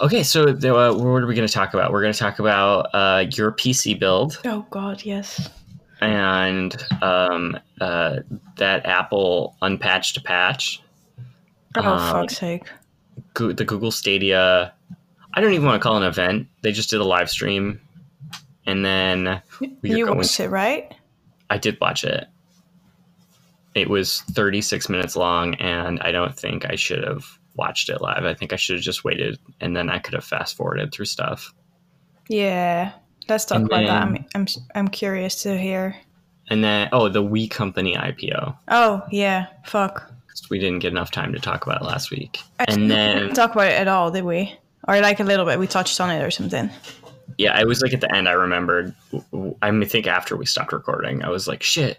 Okay, so the, uh, what are we going to talk about? We're going to talk about uh, your PC build Oh God, yes. and um, uh, that Apple unpatched patch, Oh Um, fuck's sake. Go- the Google Stadia. I don't even want to call it an event. They just did a live stream, and then we You watched it, right? I did watch it. It was 36 minutes long, and I don't think I should have watched it live. I think I should have just waited, and then I could have fast forwarded through stuff. Yeah. Let's talk And about that. I'm, I'm I'm curious to hear. And then, oh, the We Company IPO. Oh yeah, Fuck. We didn't get enough time to talk about it last week. Actually, And we then, didn't talk about it at all, did we? Or like a little bit. We touched on it or something. yeah, it was like at the end. I remembered. I think after we stopped recording, I was like, "Shit."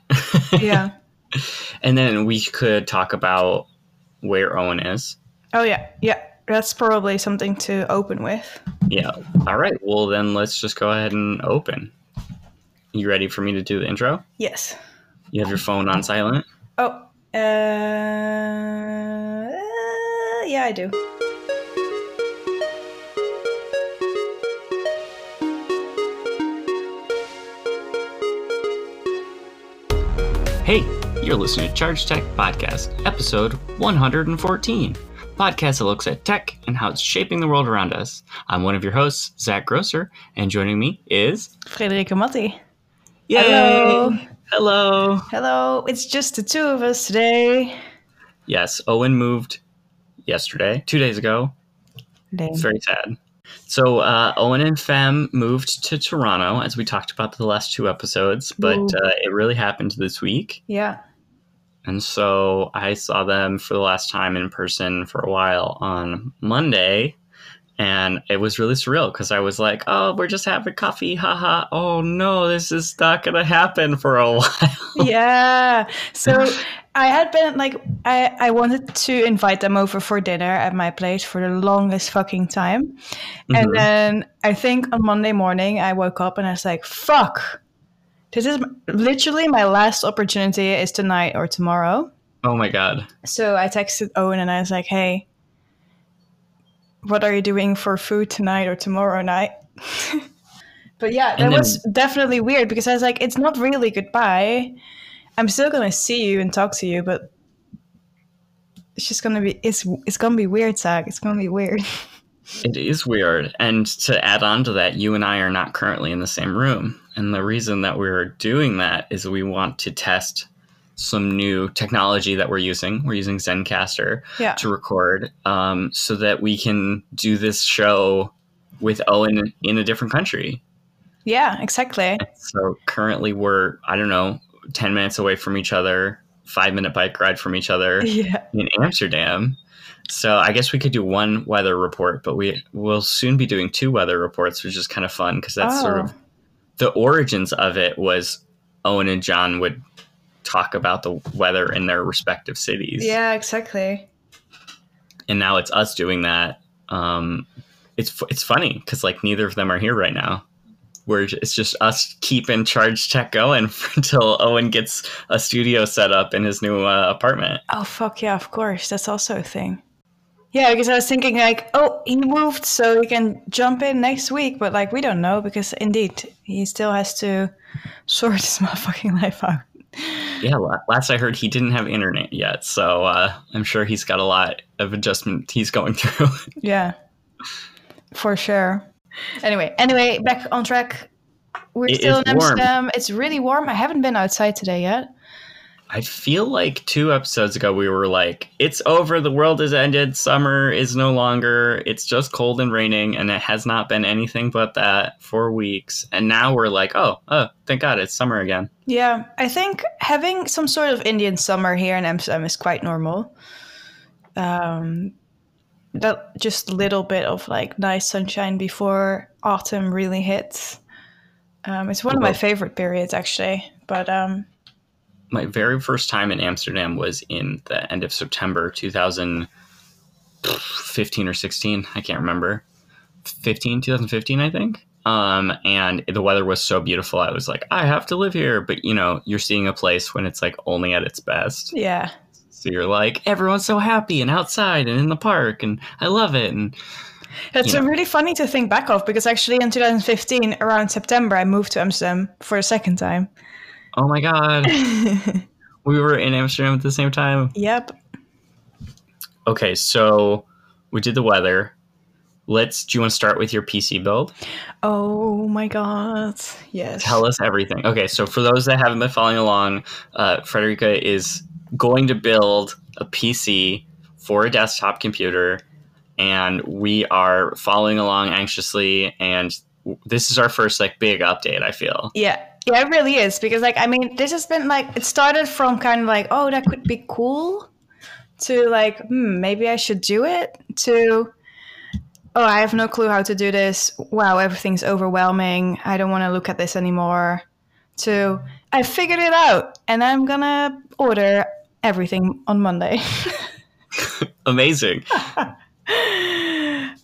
Yeah. and then we could talk about where Owen is. Oh yeah, yeah. That's probably something to open with. Yeah. All right. Well, then let's just go ahead and open. You ready for me to do the intro? Yes. You have your phone on silent? Oh. Uh, yeah, I do. Hey, you're listening to Charge Tech Podcast, episode 114. Podcast that looks at tech and how it's shaping the world around us. I'm one of your hosts, Zach Grosser, and joining me is. Frederica Matti. Yay! Hello. Hello. Hello. It's just the two of us today. Yes, Owen moved yesterday, two days ago. It's very sad. So uh, Owen and Fem moved to Toronto, as we talked about the last two episodes, but uh, it really happened this week. Yeah. And so I saw them for the last time in person for a while on Monday. And it was really surreal because I was like, oh, we're just having coffee. Haha. Oh, no, this is not going to happen for a while. yeah. So I had been like, I, I wanted to invite them over for dinner at my place for the longest fucking time. And Mhm. then I think on Monday morning, I woke up and I was like, fuck. This is literally my last opportunity is tonight or tomorrow. oh, my God. So I texted Owen and I was like, hey, what are you doing for food tonight or tomorrow night? but yeah, that then- was definitely weird because I was like, it's not really goodbye. I'm still gonna see you and talk to you, but it's just gonna be it's it's gonna be weird, Zach. It's gonna be weird. It is weird. And to add on to that, you and I are not currently in the same room. And the reason that we're doing that is we want to test some new technology that we're using. We're using Zencastr yeah. to record um, so that we can do this show with Owen in a different country. Yeah, exactly. So currently we're, I don't know, 10 minutes away from each other, five minute bike ride from each other Yeah. in Amsterdam. So I guess we could do one weather report, but we will soon be doing two weather reports, which is kind of fun because that's sort Oh. of the origins of it was Owen and John would talk about the weather in their respective cities. Yeah, exactly. and now it's us doing that. Um, it's it's funny because like neither of them are here right now. We're it's just us keeping charge tech going until Owen gets a studio set up in his new uh, apartment. Oh fuck yeah, of course. That's also a thing. Yeah, because I was thinking like, oh, he moved so he can jump in next week, but like we don't know because indeed he still has to sort his motherfucking life out. Yeah, last I heard he didn't have internet yet, so uh, I'm sure he's got a lot of adjustment he's going through. Yeah, for sure. Anyway, anyway, back on track. We're It still in warm. Amsterdam. It's really warm. I haven't been outside today yet. I feel like two episodes ago we were like, "It's over. The world has ended. Summer is no longer. It's just cold and raining, and it has not been anything but that for weeks." And now we're like, "Oh, oh, thank God, it's summer again." Yeah, I think having some sort of Indian summer here in Amsterdam is quite normal. Um, that just a little bit of like nice sunshine before autumn really hits. Um, it's one of my favorite periods actually. But um, My very first time in Amsterdam was in the end of September 2015 or 16. I can't remember. 15, 2015, I think. Um, and the weather was so beautiful. I was like, I have to live here. But you know, you're seeing a place when it's like only at its best. yeah, So you're like, everyone's so happy and outside and in the park, and I love it. And It's you know. really funny to think back of because actually in 2015, around September, I moved to Amsterdam for a second time. Oh my god. we were in Amsterdam at the same time. Yep. Okay, so we did the weather. Let's do you want to start with your PC build? Oh my god. Yes. Tell us everything. Okay, so for those that haven't been following along, uh, Frederica is going to build a PC for a desktop computer, and we are following along anxiously. And this is our first like big update. I feel. Yeah. Yeah, it really is because like I mean, this has been like it started from kind of like, oh, that could be cool to like, hmm, maybe I should do it to oh, I have no clue how to do this. Wow, everything's overwhelming. I don't want to look at this anymore. To I figured it out and I'm to order everything on Monday. Amazing.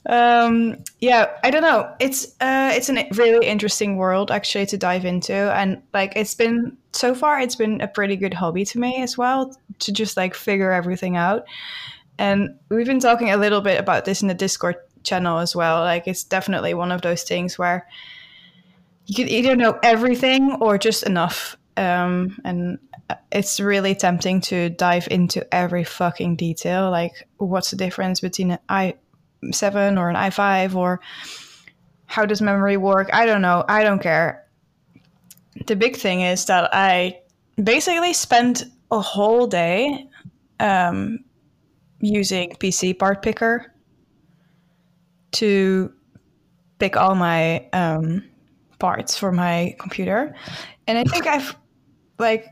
um, yeah, I don't know. It's uh, it's a really interesting world actually to dive into, and like it's been so far, it's been a pretty good hobby to me as well to just like figure everything out. And we've been talking a little bit about this in the Discord channel as well. Like it's definitely one of those things where you could either know everything or just enough. Um, and it's really tempting to dive into every fucking detail. Like, what's the difference between an i7 or an i5 or how does memory work? I don't know. I don't care. The big thing is that I basically spent a whole day um, using PC Part Picker to pick all my um, parts for my computer, and I think I've like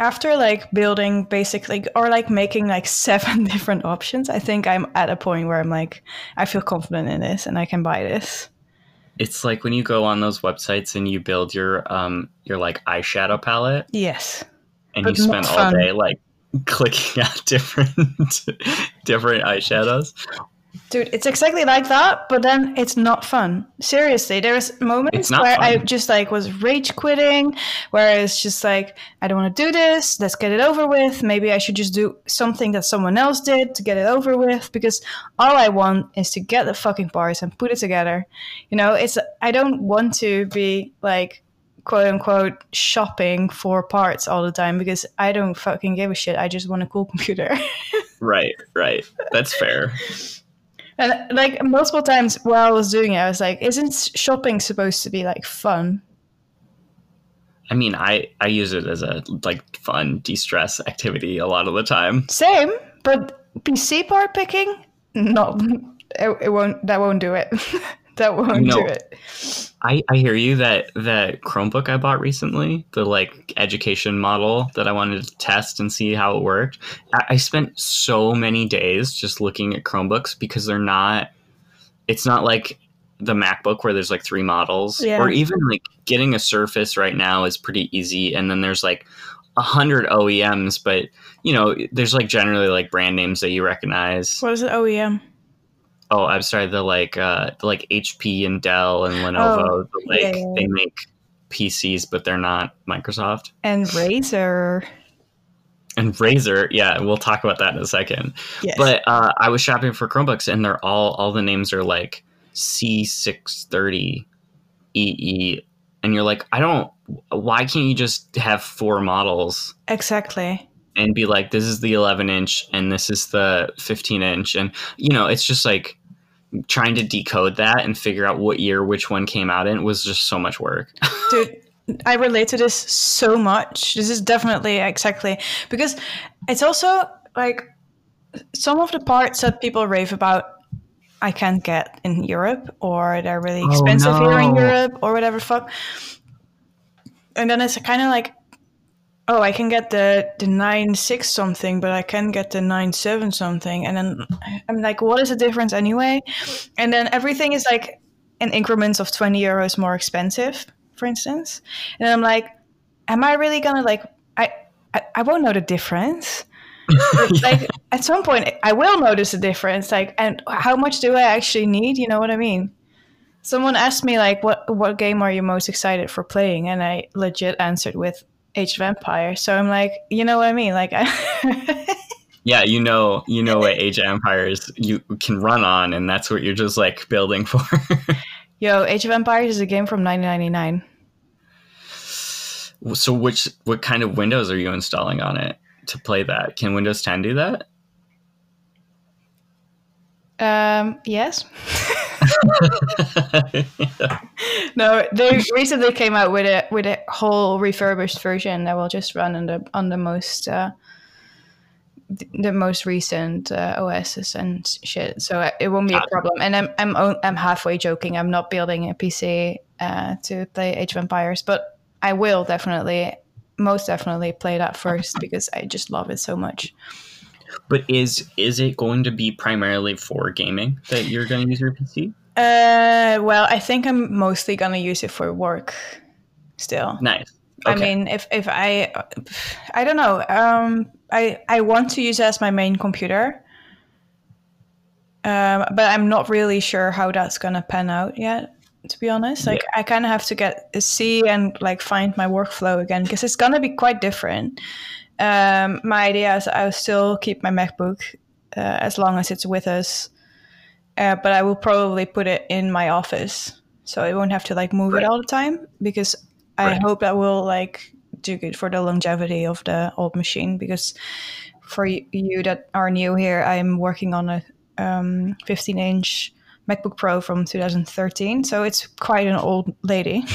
after like building basically or like making like seven different options. I think I'm at a point where I'm like I feel confident in this and I can buy this. It's like when you go on those websites and you build your um your like eyeshadow palette. Yes. And But you spend all day like clicking out different different eyeshadows. Dude, it's exactly like that, but then it's not fun. Seriously, there's moments where I just like was rage quitting, where it's just like, I don't want to do this, let's get it over with. Maybe I should just do something that someone else did to get it over with because all I want is to get the fucking parts and put it together. You know, it's I don't want to be like quote unquote shopping for parts all the time because I don't fucking give a shit. I just want a cool computer. Right, right. That's fair. And like multiple times while I was doing it, I was like, "Isn't shopping supposed to be like fun?" I mean, I I use it as a like fun de-stress activity a lot of the time. Same, but PC part picking, no, it, it won't. That won't do it. that won't No. do it. I, I hear you that that Chromebook I bought recently, the like education model that I wanted to test and see how it worked. I, I spent so many days just looking at Chromebooks because they're not. It's not like the MacBook where there's like three models, Yeah. or even like getting a Surface right now is pretty easy, and then there's like a hundred OEMs, but you know there's like generally like brand names that you recognize. What is it? E OEM. Oh, I'm sorry. The like, uh, the like HP and Dell and Lenovo. Oh, the, like yeah, yeah, they make PCs, but they're not Microsoft. and Razer. And Razer, yeah, we'll talk about that in a second. Yes. But uh, I was shopping for Chromebooks, and they're all all the names are like C630 EE, and you're like, I don't. Why can't you just have four models? exactly. and be like, this is the 11 inch and this is the 15 inch. And, you know, it's just like trying to decode that and figure out what year which one came out in was just so much work. Dude, I relate to this so much. This is definitely exactly because it's also like some of the parts that people rave about I can't get in Europe or they're really Oh, expensive here in. Europe or whatever fuck. And then it's kind of like oh, I can get the the nine six something, but I can get the nine seven something, and then I'm like, what is the difference anyway? And then everything is like in increments of twenty euros more expensive, for instance. And I'm like, am I really gonna like? I I, I won't know the difference. Like at some point, I will notice the difference. Like, and how much do I actually need? You know what I mean? Someone asked me like, "What what game are you most excited for playing?" And I legit answered with Age of Empire. So I'm like, you know what I mean? Like, I Yeah, you know, you know what Age of Empires you can run on, and that's what you're just like building for. Yo, Age of Empires is a game from 1999. so, which what kind of Windows are you installing on it to play that? Can Windows 10 do that? Um, yes. no, they recently came out with a with a whole refurbished version that will just run on the on the most uh, the most recent uh, OSs and shit. So uh, it won't be a problem. And I'm I'm I'm halfway joking. I'm not building a PC uh, to play Age of Empires, but I will definitely, most definitely, play that first because I just love it so much. But is is it going to be primarily for gaming that you're going to use your PC? Uh, well, I think I'm mostly gonna use it for work. Still, Nice. I mean, if if I, I don't know. Um, I I want to use it as my main computer. Um, but I'm not really sure how that's gonna pan out yet. To be honest, like I kind of have to get see and like find my workflow again because it's gonna be quite different. Um, my idea is I'll still keep my MacBook uh, as long as it's with us, uh, but I will probably put it in my office so I won't have to like move Right. it all the time because I Right. hope that will like do good for the longevity of the old machine because for you that are new here, I'm working on a um, 15 inch MacBook Pro from 2013, so it's quite an old lady.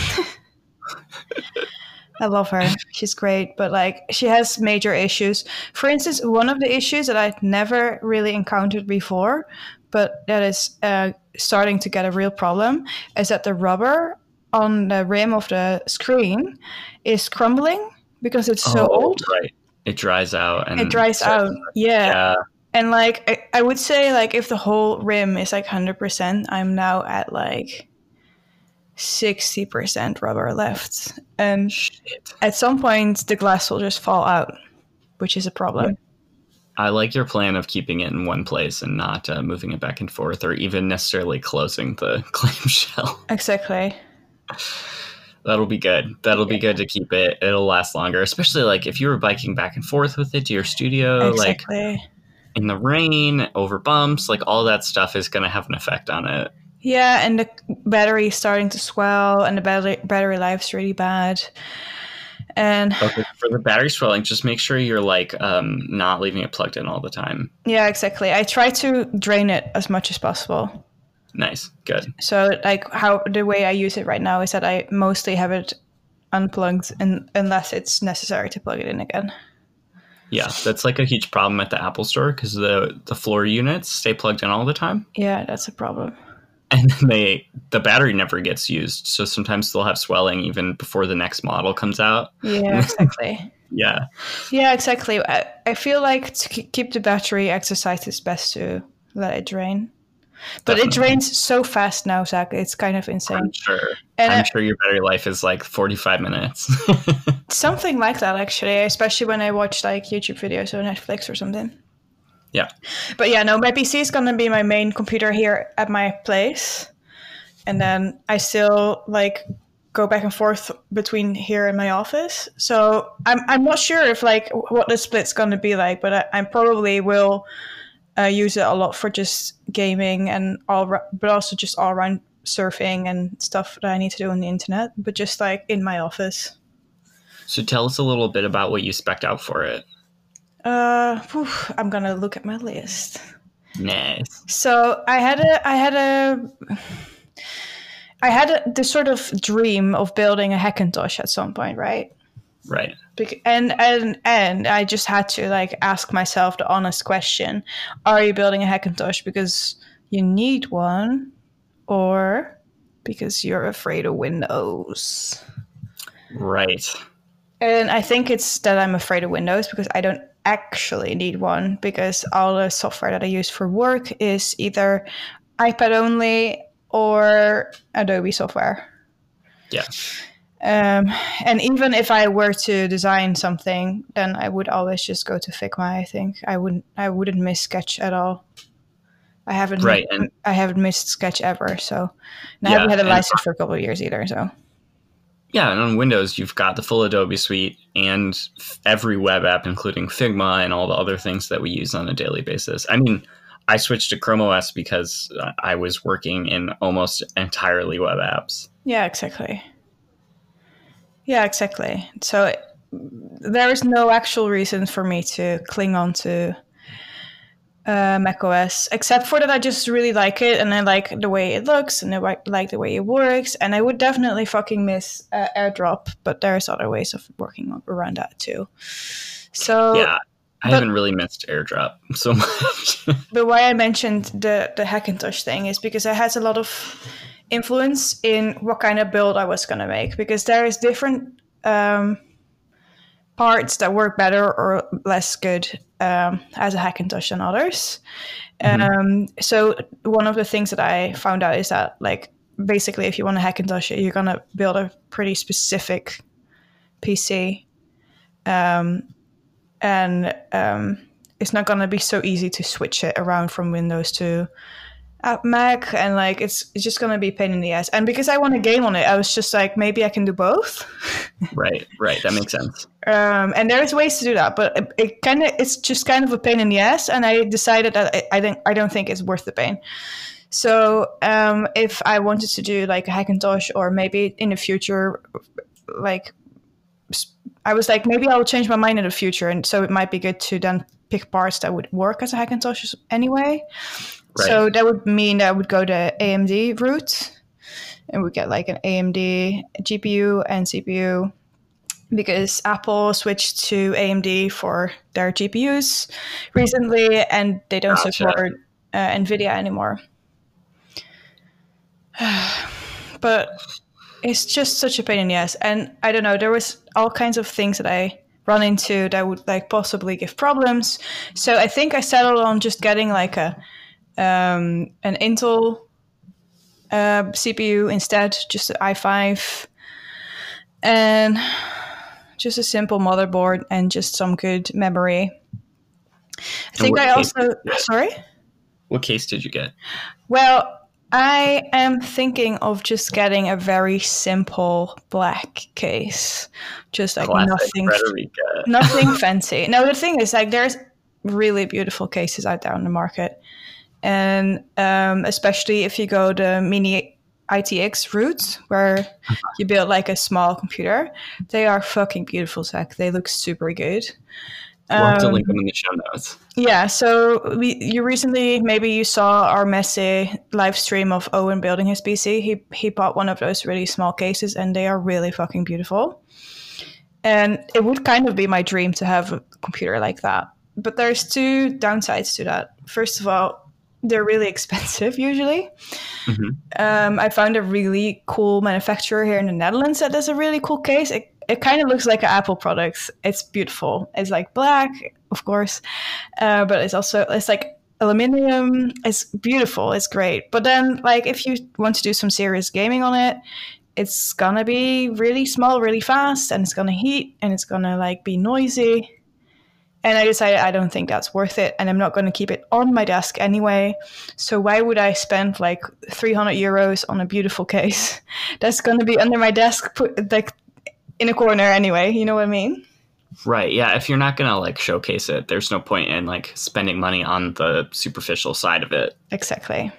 I love her. She's great, but like she has major issues. For instance, one of the issues that I'd never really encountered before, but that is uh, starting to get a real problem, is that the rubber on the rim of the screen is crumbling because it's so Oh, old. Right. It dries out and It dries out. Yeah. Yeah. And like I, I would say like if the whole rim is like 100%, I'm now at like 60% rubber left. And Shit. at some point the glass will just fall out, which is a problem. I like your plan of keeping it in one place and not uh, moving it back and forth, or even necessarily closing the clamshell. Exactly. That'll be good. That'll be good to keep it. It'll last longer, especially like if you were biking back and forth with it to your studio, like in the rain, over bumps, like all that stuff is going to have an effect on it. Yeah, and the battery starting to swell and the battery battery life's really bad. And for- for the battery swelling, just make sure you're like um, not leaving it plugged in all the time. yeah, exactly. I try to drain it as much as possible. Nice, good. So like how the way I use it right now is that I mostly have it unplugged and unless it's necessary to plug it in again. Yeah, that's like a huge problem at the Apple Store because the the floor units stay plugged in all the time, Yeah, that's a problem. And then they the battery never gets used. So sometimes they'll have swelling even before the next model comes out. Yeah, exactly. Yeah, yeah, exactly. I, I feel like to keep the battery exercise is best to let it drain. But it drains so fast now, Zach. It's kind of insane. I'm sure. And I'm I- sure your battery life is like 45 minutes. Something like that, actually, especially when I watch like YouTube videos or Netflix or something. Yeah. But yeah, no, my PC is gonna be my main computer here at my place, and then I still like go back and forth between here and my office. So I'm I'm not sure if like what the split's gonna be like, but I, I probably will uh, use it a lot for just gaming and all, but also just all around surfing and stuff that I need to do on the internet. But just like in my office. so tell us a little bit about what you spec out for it. Uh, whew, I'm gonna look at my list. Nice. So I had a, I had a, I had a, this sort of dream of building a Hackintosh at some point, right? Right. Bec- and and and I just had to like ask myself the honest question: Are you building a Hackintosh because you need one, or because you're afraid of Windows? Right. And I think it's that I'm afraid of Windows because I don't actually need one because all the software that I use for work is either iPad only or Adobe software. Yeah. Um, and even if I were to design something, then I would always just go to Figma. I think I wouldn't. I wouldn't miss Sketch at all. I haven't. Right, and- I haven't missed Sketch ever. So, and I haven't had a license for a couple of years either. So, Yeah, and on Windows, you've got the full Adobe suite and every web app, including Figma and all the other things that we use on a daily basis. I mean, I switched to Chrome OS because I was working in almost entirely web apps. Yeah, exactly. Yeah, exactly. So there is no actual reason for me to cling on to uh, macOS, except for that I just really like it and I like the way it looks and I like the way it works. And I would definitely fucking miss uh, AirDrop, but there's other ways of working around that too. So yeah, I but, haven't really missed AirDrop so much. but why I mentioned the the Hackintosh thing is because it has a lot of influence in what kind of build I was gonna make because there is different. Um, parts that work better or less good um, as a Hackintosh than others. Mm-hmm. Um, so one of the things that I found out is that like basically if you want a Hackintosh, you're gonna build a pretty specific PC, um, and um, it's not gonna be so easy to switch it around from Windows to at Mac, and like it's it's just gonna be pain in the ass. And because I want a game on it, I was just like, maybe I can do both. right, right, that makes sense. Um, and there's ways to do that, but it, it kind of it's just kind of a pain in the ass. And I decided that I, I think I don't think it's worth the pain. So um, if I wanted to do like a Hackintosh, or maybe in the future, like I was like, maybe I'll change my mind in the future, and so it might be good to then pick parts that would work as a Hackintosh anyway. Right. So that would mean that I would go the AMD route and we get like an AMD GPU and CPU because Apple switched to AMD for their GPUs recently and they don't gotcha. support uh, NVIDIA anymore. but it's just such a pain in the ass. And I don't know, there was all kinds of things that I run into that would like possibly give problems. So I think I settled on just getting like a um, an Intel uh, CPU instead, just an i5, and just a simple motherboard and just some good memory. I think I also sorry. What case did you get? Well, I am thinking of just getting a very simple black case, just like Classic nothing, nothing fancy. No, the thing is, like, there's really beautiful cases out there on the market, and um, especially if you go the mini ITX route where uh-huh. you build like a small computer, they are fucking beautiful, tech. They look super good. We'll have to link them in the show notes. Yeah, so we, you recently maybe you saw our messy live stream of Owen building his PC. He he bought one of those really small cases, and they are really fucking beautiful. And it would kind of be my dream to have a computer like that. But there's two downsides to that. First of all, they're really expensive usually. Mm-hmm. Um, I found a really cool manufacturer here in the Netherlands that does a really cool case. It, it kind of looks like an Apple product. It's beautiful. It's like black, of course, uh, but it's also it's like aluminium. It's beautiful. It's great. But then, like, if you want to do some serious gaming on it, it's gonna be really small, really fast, and it's gonna heat, and it's gonna like be noisy and I decided I don't think that's worth it. And I'm not going to keep it on my desk anyway. So why would I spend like 300 euros on a beautiful case that's going to be under my desk, put like in a corner anyway? You know what I mean? Right. Yeah. If you're not going to like showcase it, there's no point in like spending money on the superficial side of it. Exactly.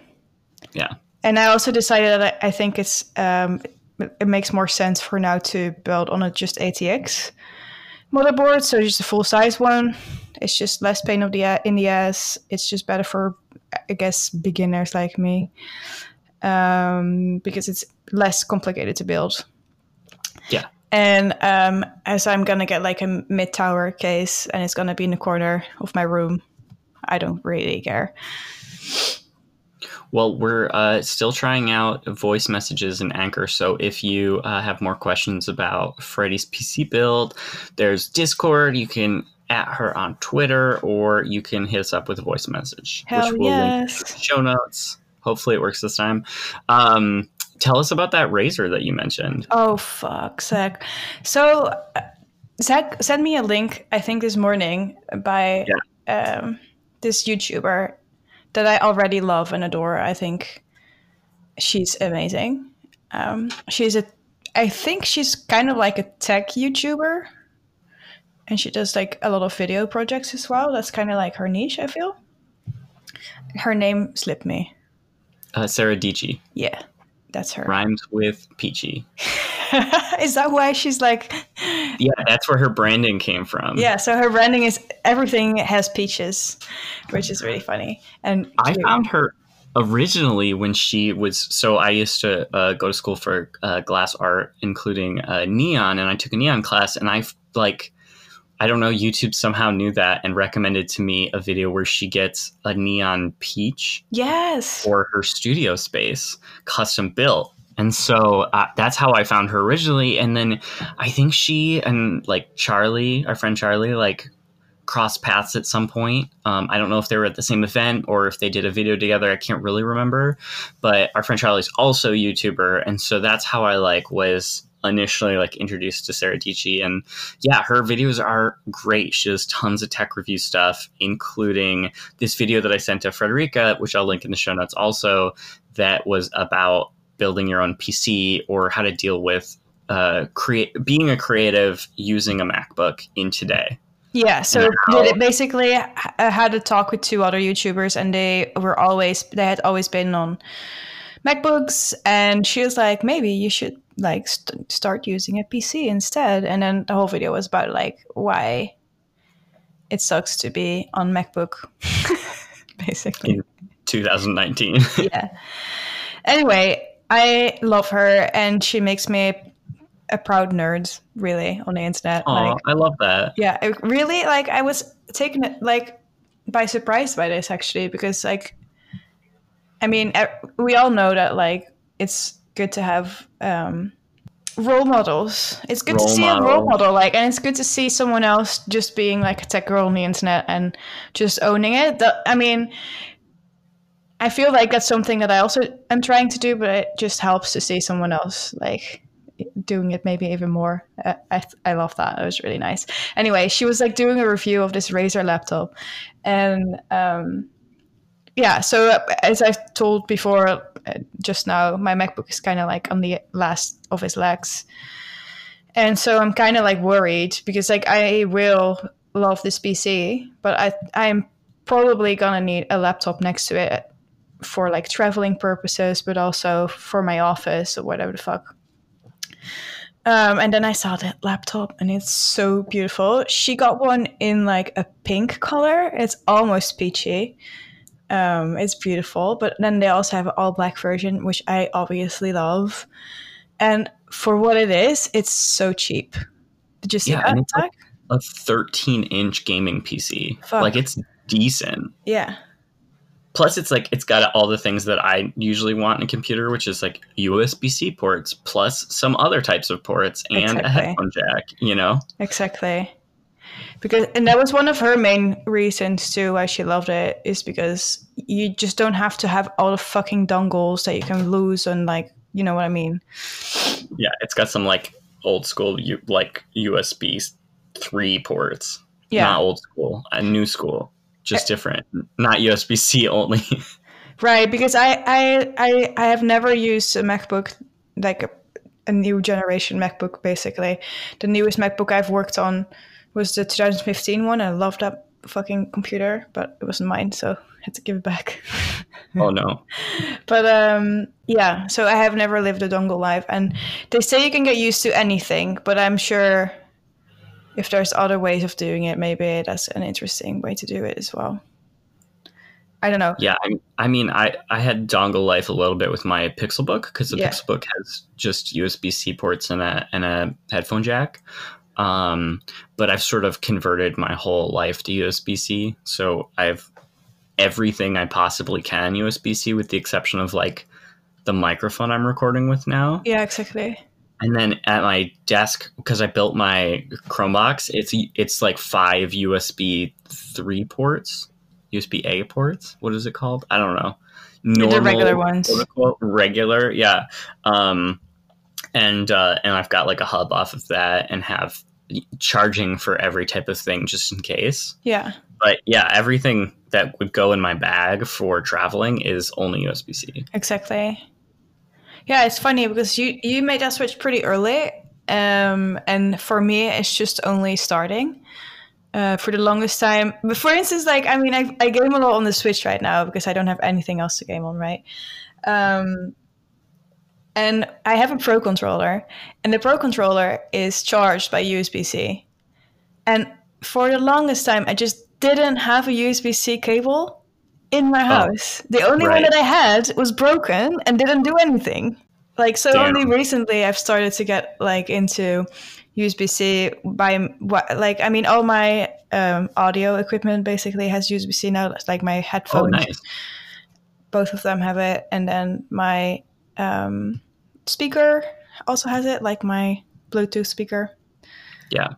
Yeah. And I also decided that I think it's, um, it makes more sense for now to build on a just ATX motherboard, so just a full size one. It's just less pain of the in the ass. It's just better for, I guess, beginners like me, um, because it's less complicated to build. Yeah. And um, as I'm gonna get like a mid tower case, and it's gonna be in the corner of my room, I don't really care. Well, we're uh, still trying out voice messages and Anchor. So if you uh, have more questions about Freddie's PC build, there's Discord. You can at her on Twitter, or you can hit us up with a voice message, Hell which we'll yes. link show notes. Hopefully, it works this time. Um, tell us about that Razer that you mentioned. Oh fuck, Zach. So uh, Zach sent me a link. I think this morning by yeah. um, this YouTuber that I already love and adore. I think she's amazing. Um, she's a I think she's kind of like a tech YouTuber, and she does like a lot of video projects as well. That's kind of like her niche. I feel. Her name slipped me. Uh, Sarah Dietschy Yeah, that's her. rhymes with peachy. is that why she's like? Yeah, that's where her branding came from. Yeah. So her branding is everything has peaches, which is really funny. And I found her originally when she was so I used to uh, go to school for uh, glass art, including uh, neon, and I took a neon class, and I like. I don't know. YouTube somehow knew that and recommended to me a video where she gets a neon peach yes. for her studio space, custom built. And so uh, that's how I found her originally. And then I think she and like Charlie, our friend Charlie, like crossed paths at some point. Um, I don't know if they were at the same event or if they did a video together. I can't really remember. But our friend Charlie's also a YouTuber, and so that's how I like was initially like introduced to Sarah Dietschy. And yeah, her videos are great. She does tons of tech review stuff, including this video that I sent to Frederica, which I'll link in the show notes also, that was about building your own PC or how to deal with uh, create being a creative using a MacBook in today. Yeah, so how- did it basically I had a talk with two other YouTubers, and they were always they had always been on MacBooks, and she was like, maybe you should like st- start using a PC instead. And then the whole video was about like why it sucks to be on MacBook, basically. In 2019. yeah. Anyway, I love her, and she makes me a proud nerd, really, on the internet. Oh, Like, I love that. yeah it really like i was taken like by surprise by this actually because like i mean we all know that like it's good to have um role models it's good Role to see a role model. model like and it's good to see someone else just being like a tech girl on the internet and just owning it The- i mean i feel like that's something that i also am trying to do but it just helps to see someone else like doing it maybe even more. I, I, I love that. It was really nice. Anyway, she was like doing a review of this Razer laptop, and um, yeah. So as I've told before, just now, my MacBook is kind of like on the last of its legs, and so I'm kind of like worried because like I will love this PC, but I I'm probably gonna need a laptop next to it for like traveling purposes, but also for my office or whatever the fuck. Um, and then I saw that laptop, and it's so beautiful. She got one in like a pink color. It's almost peachy. Um, it's beautiful, but then they also have an all black version, which I obviously love. And for what it is, it's so cheap. Did you see Yeah, that? Zach? A 13 inch gaming PC. Fuck. Like it's decent. yeah, Plus, it's like it's got all the things that I usually want in a computer, which is like USB C ports, plus some other types of ports and a headphone jack. You know, exactly. Because and that was one of her main reasons too why she loved it is because you just don't have to have all the fucking dongles that you can lose and like you know what I mean. yeah, it's got some like old school, U- like USB three ports. Yeah. not old school, a new school, just eh. different. Not USB C only. Right, because I I I, I have never used a MacBook like a, a new generation MacBook basically. The newest MacBook I've worked on was the 2015 one. I love that fucking computer, but it wasn't mine, so I had to give it back. oh no, but um yeah, so I have never lived a dongle life and they say you can get used to anything, but I'm sure if there's other ways of doing it, maybe that's an interesting way to do it as well. I don't know. Yeah, I, I mean, I, I had dongle life a little bit with my Pixelbook because the Yeah. Pixelbook has just USB C ports and a and a headphone jack. Um, but I've sort of converted my whole life to USB C, so I've everything I possibly can USB C, with the exception of like the microphone I'm recording with now. Yeah, exactly. And then at my desk, because I built my Chromebox, it's it's like five USB three ports, USB A ports. What is it called? I don't know. The regular ones. regular, yeah. Um, and uh, and I've got like a hub off of that, and have charging for every type of thing just in case. Yeah. But yeah, everything that would go in my bag for traveling is only USB C. Exactly. Yeah, it's funny because you you made that switch pretty early, um, and for me, it's just only starting. Uh, for the longest time, but for instance, like I mean, I, I game a lot on the Switch right now because I don't have anything else to game on, right? Um, and I have a Pro controller, and the Pro controller is charged by USB C. And for the longest time, I just didn't have a USB C cable in my house. the only one that I had was broken and didn't do anything. Like so, Damn. only recently I've started to get like into USB C. By what like I mean, all my um, audio equipment basically has USB C now. Like my Oh, headphones, nice. both of them have it, and then my um, speaker also has it, like my Bluetooth speaker. Yeah.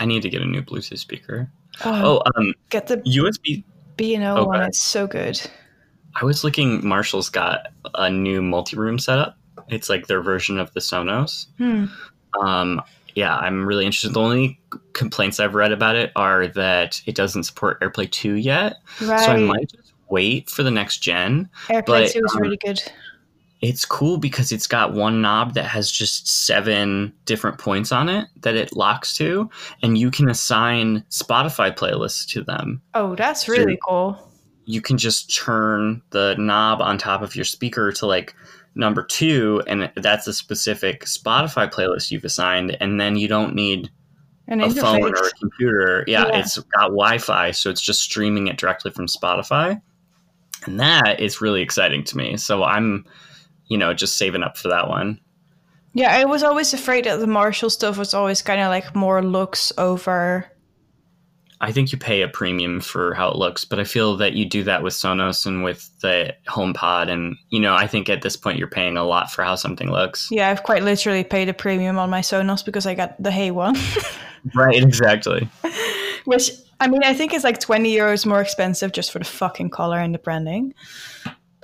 I need to get a new Bluetooth speaker. Oh, Oh, um, get the USB. B and O one. Okay. It's so good. I was looking. Marshall's got a new multi-room setup. It's like their version of the Sonos. Hmm. Um, yeah, I'm really interested. The only complaints I've read about it are that it doesn't support AirPlay 2 yet. Right. So I might just wait for the next gen. AirPlay but, 2 is um, really good. It's cool because it's got one knob that has just seven different points on it that it locks to, and you can assign Spotify playlists to them. Oh, that's really cool. You can just turn the knob on top of your speaker to like number two, and that's a specific Spotify playlist you've assigned, and then you don't need An a phone or a computer. Yeah, Yeah. it's got Wi-Fi, so it's just streaming it directly from Spotify, and that is really exciting to me. So I'm, you know, just saving up for that one. Yeah, I was always afraid that the Marshall stuff was always kind of like more looks over. I think you pay a premium for how it looks, but I feel that you do that with Sonos and with the HomePod, and you know, I think at this point you're paying a lot for how something looks. Yeah, I've quite literally paid a premium on my Sonos because I got the HAY one, Right, exactly. which I mean I think is like twenty euros more expensive just for the fucking color and the branding.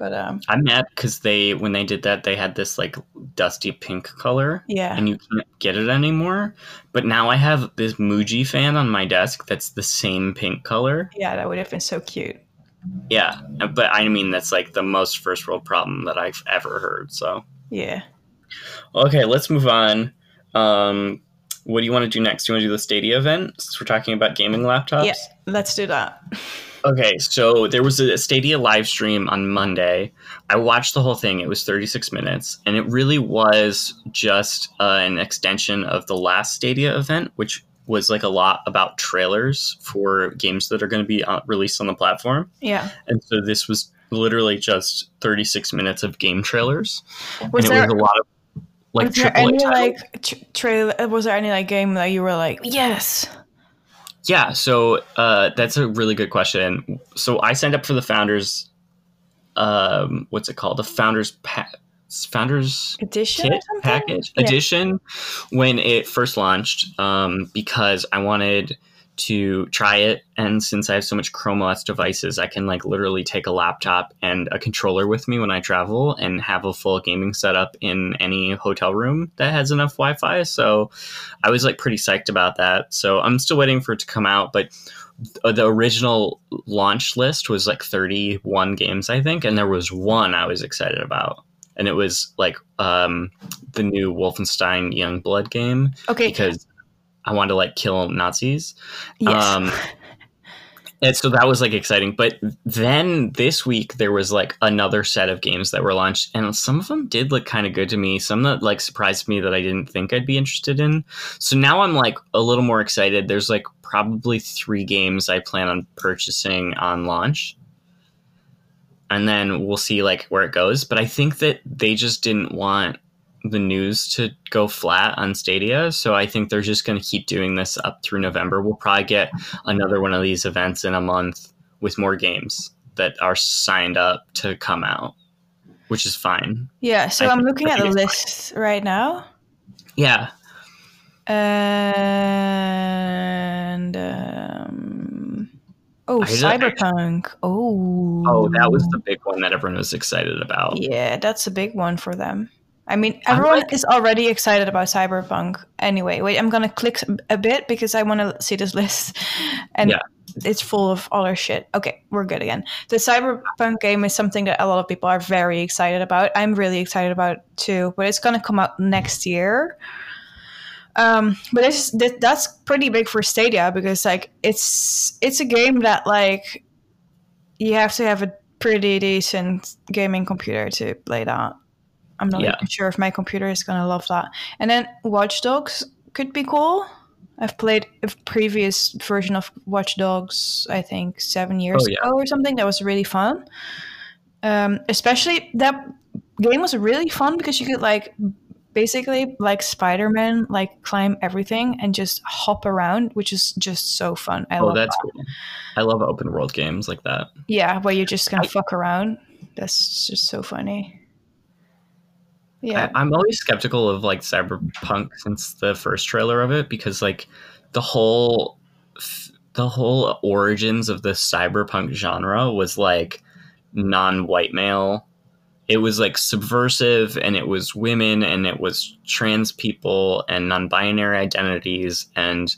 But um, I'm mad because they when they did that they had this like dusty pink color, yeah, and you can't get it anymore. But now I have this Muji fan on my desk that's the same pink color. yeah, that would have been so cute. Yeah, but I mean that's like the most first world problem that I've ever heard. So Yeah. okay, let's move on. Um, what do you want to do next? Do you want to do the Stadia event since we're talking about gaming laptops? Yeah, let's do that. Okay, so there was a Stadia live stream on Monday. I watched the whole thing. It was 36 minutes, and it really was just uh, an extension of the last Stadia event, which was like a lot about trailers for games that are going to be uh, released on the platform. Yeah. And so this was literally just 36 minutes of game trailers, Was and it there, was a lot of like was there any titles. like tr- trailer? Was there any like game that you were like, yes? Yeah, so uh, that's a really good question. So I signed up for the founders. Um, what's it called? The founders pa- founders Edition package Yeah. edition when it first launched um, because I wanted to try it. And since I have so much Chrome OS devices I can like literally take a laptop and a controller with me when I travel and have a full gaming setup in any hotel room that has enough Wi-Fi. So I was like pretty psyched about that. So I'm still waiting for it to come out but the original launch list was like 31 games I think and there was one I was excited about. And it was like um, the new Wolfenstein Youngblood game. Okay. because I wanted to like kill Nazis. yes. Um, and so that was like exciting. But then this week there was like another set of games that were launched, and some of them did look kind of good to me. Some that like surprised me that I didn't think I'd be interested in. So now I'm like a little more excited. There's like probably three games I plan on purchasing on launch. And then we'll see like where it goes. But I think that they just didn't want the news to go flat on Stadia. So I think they're just going to keep doing this up through November. We'll probably get another one of these events in a month with more games that are signed up to come out, which is fine. yeah. So I I'm looking at the list right now. Yeah. And um, oh, I Cyberpunk. Oh, Oh, that was the big one that everyone was excited about. yeah. That's a big one for them. I mean, everyone like- is already excited about Cyberpunk. Anyway, wait, I'm gonna click a bit because I want to see this list, and yeah. it's full of other shit. Okay, we're good again. The Cyberpunk game is something that a lot of people are very excited about. I'm really excited about too, but it's gonna come out next year. Um, but this, this that's pretty big for Stadia because like it's it's a game that like you have to have a pretty decent gaming computer to play that. I'm not yeah. even sure if my computer is gonna love that. And then Watch Dogs could be cool. I've played a previous version of Watch Dogs, I think seven years oh, yeah. ago or something. That was really fun. Um, especially that game was really fun because you could like basically like Spider-Man, like climb everything and just hop around, which is just so fun. I oh, love that's that. cool. I love open world games like that. Yeah, where you're just gonna I, fuck around. That's just so funny. Yeah. I, am always skeptical of like cyberpunk since the first trailer of it because like the whole the whole origins of the cyberpunk genre was like non-white male it was like subversive and it was women and it was trans people and non-binary identities and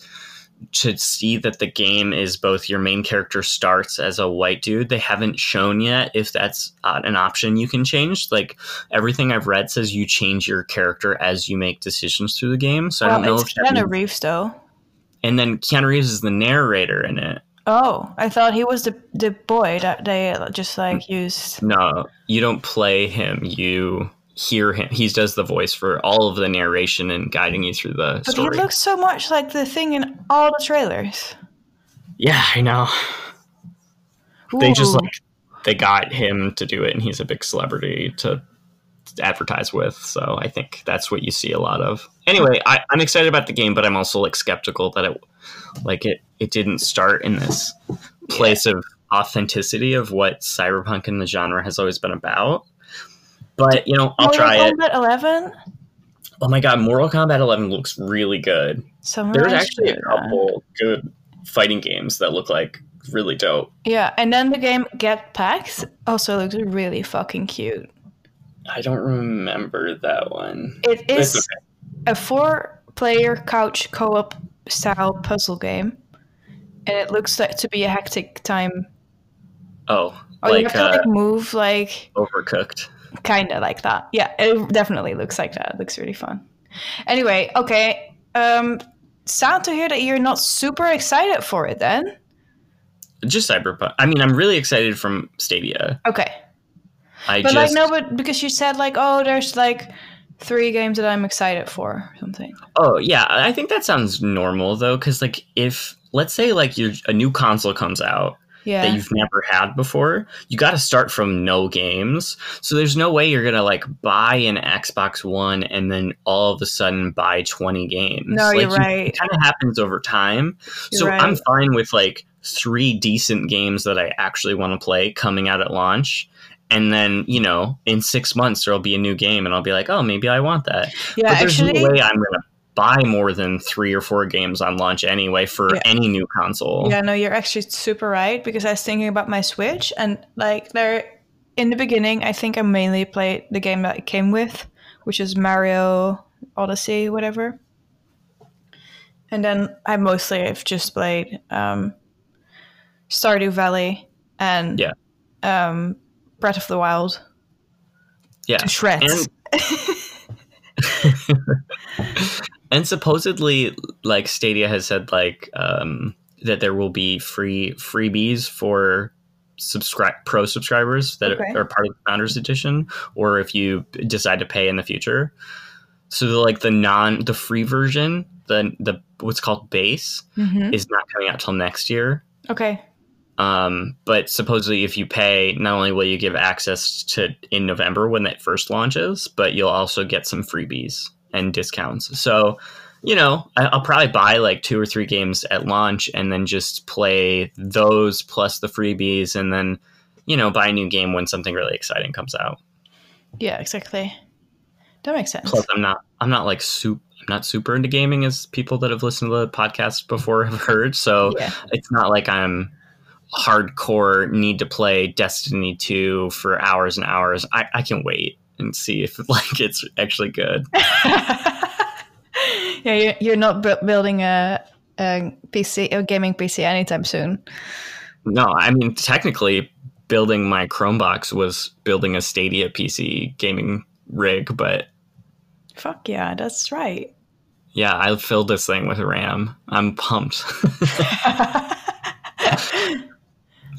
to see that the game is both your main character starts as a white dude. They haven't shown yet if that's uh, an option you can change. Like everything I've read says you change your character as you make decisions through the game. So well, I don't know it's if Keanu Reeves though. And then Keanu Reeves is the narrator in it. Oh, I thought he was the the boy that they just like used. No, you don't play him. You hear him. He does the voice for all of the narration and guiding you through the but story. But he looks so much like the thing in all the trailers. Yeah, I know. Ooh. They just like they got him to do it, and he's a big celebrity to advertise with. So I think that's what you see a lot of. Anyway, I, am excited about the game, but I'm also like skeptical that it like it it didn't start in this place of authenticity of what cyberpunk in the genre has always been about. But you know, I'll Mortal try Kombat it. 11. Oh my god, Mortal Kombat 11 looks really good. There's actually a couple good fighting games that look like really dope. Yeah, and then the game Get Packed also looks really fucking cute. I don't remember that one. It is okay. a four-player couch co-op style puzzle game, and it looks like to be a hectic time. Oh, oh like, you have to like uh, move like overcooked kind of like that. Yeah, it definitely looks like that. It looks really fun. Anyway, okay. Um, sad to hear that you're not super excited for it then. Just Cyberpunk. I mean, I'm really excited from Stadia. Okay. I but just, like no, but because you said like, oh, there's like three games that I'm excited for, or something. Oh yeah, I think that sounds normal though, because like if let's say like your a new console comes out yeah. that you've never had before, you got to start from no games. So there's no way you're gonna like buy an Xbox One and then all of a sudden buy 20 games. No, like, you're right. It kind of happens over time. You're so right. I'm fine with like three decent games that I actually want to play coming out at launch. And then, you know, in six months there'll be a new game and I'll be like, oh, maybe I want that. Yeah, but there's actually, no way I'm gonna buy more than three or four games on launch anyway for yeah. any new console. Yeah, no, you're actually super right because I was thinking about my Switch and like there in the beginning, I think I mainly played the game that it came with, which is Mario Odyssey, whatever. And then I mostly have just played um, Stardew Valley and yeah. um, Breath of the Wild. Yeah. To shreds. And- and supposedly like stadia has said like um, that there will be free freebies for subscribe pro subscribers that okay. are part of the founders edition or if you decide to pay in the future so the, like the non the free version the the what's called base mm-hmm. is not coming out till next year okay um, but supposedly if you pay not only will you give access to in november when that first launches but you'll also get some freebies and discounts. So, you know, I'll probably buy like two or three games at launch and then just play those plus the freebies and then, you know, buy a new game when something really exciting comes out. Yeah, exactly. That makes sense. Plus, I'm not, I'm not like super, I'm not super into gaming as people that have listened to the podcast before have heard. So yeah. it's not like I'm hardcore need to play Destiny 2 for hours and hours. I, I can wait and see if like it's actually good. yeah, you're, you're not bu- building a, a PC, a gaming PC anytime soon. No, I mean technically building my Chromebox was building a Stadia PC gaming rig, but Fuck yeah, that's right. yeah, I filled this thing with RAM. I'm pumped.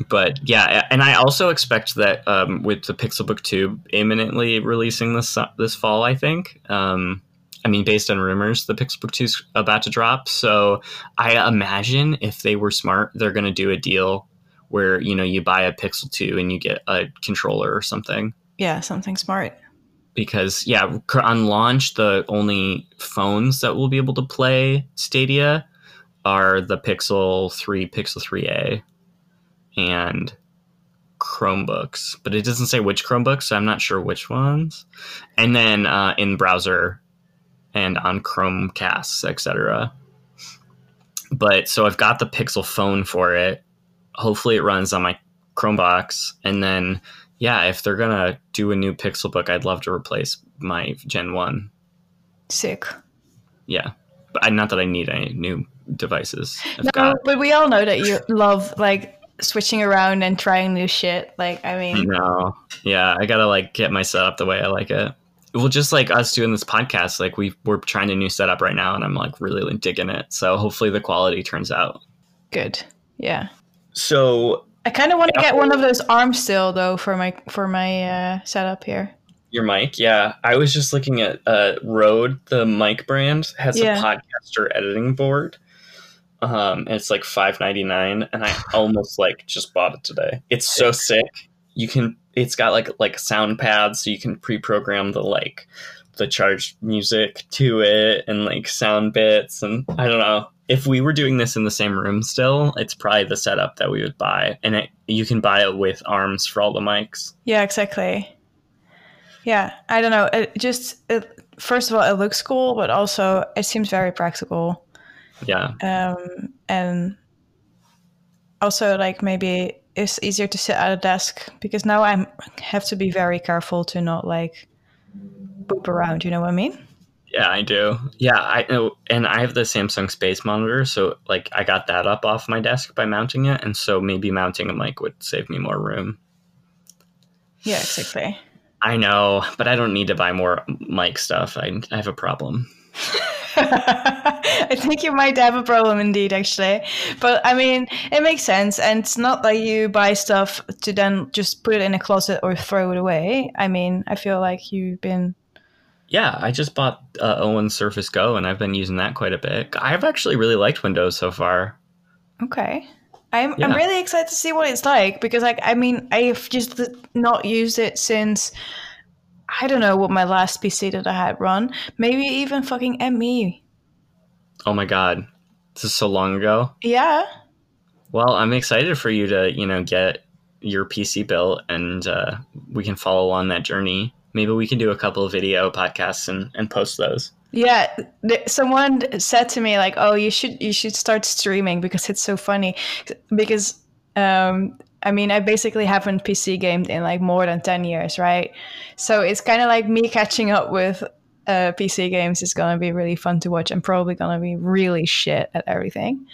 but yeah, and I also expect that um, with the Pixelbook 2 imminently releasing this this fall, I think. Um, I mean, based on rumors, the Pixelbook 2 is about to drop. So I imagine if they were smart, they're going to do a deal where you know you buy a Pixel 2 and you get a controller or something. Yeah, something smart. Because yeah, on launch, the only phones that will be able to play Stadia are the Pixel 3, Pixel 3a, and Chromebooks. But it doesn't say which Chromebooks, so I'm not sure which ones. And then uh, in browser and on Chromecasts, etc. But so I've got the Pixel phone for it. Hopefully, it runs on my Chromebox, and then yeah, if they're gonna do a new Pixel book, I'd love to replace my Gen One. Sick. Yeah, but I, not that I need any new devices. I've No, got but we all know that you love like switching around and trying new shit. Like, I mean, no, yeah, I gotta like get my setup the way I like it. Well, just like us doing this podcast, like we we're trying a new setup right now, and I'm like really digging it. So hopefully the quality turns out. good. Yeah. So I kind of want to get one of those arms still though for my for my uh, setup here. Your mic, yeah. I was just looking at uh, Rode, the mic brand, has Yeah. a podcaster editing board. Um, and it's like five ninety nine, and I almost like just bought it today. It's so sick. You can. It's got like like sound pads, so you can pre-program the like the charged music to it and like sound bits, and I don't know. If we were doing this in the same room still, it's probably the setup that we would buy, and it, you can buy it with arms for all the mics. Yeah, exactly. Yeah, I don't know. It just it, first of all, it looks cool, but also it seems very practical. Yeah, Um, and also, like maybe it's easier to sit at a desk because now I have to be very careful to not like boop around. You know what I mean? Yeah, I do. Yeah, I know, and I have the Samsung Space Monitor, so like I got that up off my desk by mounting it, and so maybe mounting a mic would save me more room. Yeah, exactly. I know, but I don't need to buy more mic stuff. I, I have a problem. I think you might have a problem indeed, actually. But I mean, it makes sense. And it's not like you buy stuff to then just put it in a closet or throw it away. I mean, I feel like you've been. Yeah, I just bought uh, Owen Surface Go, and I've been using that quite a bit. I've actually really liked Windows so far. Okay. I'm, I'm really excited to see what it's like because, like, I mean, I've just not used it since. I don't know what my last PC that I had run. Maybe even fucking ME. Oh my god, this is so long ago. Yeah. Well, I'm excited for you to, you know, get your PC built and uh, we can follow on that journey. Maybe we can do a couple of video podcasts and, and post those. Yeah, th- someone said to me like, "Oh, you should you should start streaming because it's so funny." Because um, I mean, I basically haven't PC gamed in like more than ten years, right? So it's kind of like me catching up with uh, PC games is gonna be really fun to watch. I'm probably gonna be really shit at everything.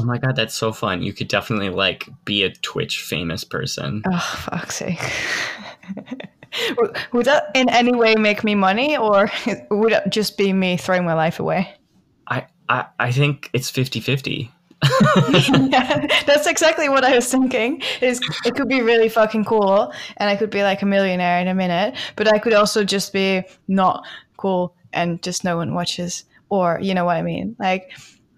Oh my god, that's so fun. You could definitely like be a Twitch famous person. Oh, fuck's sake. Would- would that in any way make me money, or would it just be me throwing my life away? I, I, I think it's 50 50. yeah, that's exactly what I was thinking. Is it could be really fucking cool, and I could be like a millionaire in a minute, but I could also just be not cool and just no one watches, or you know what I mean? Like,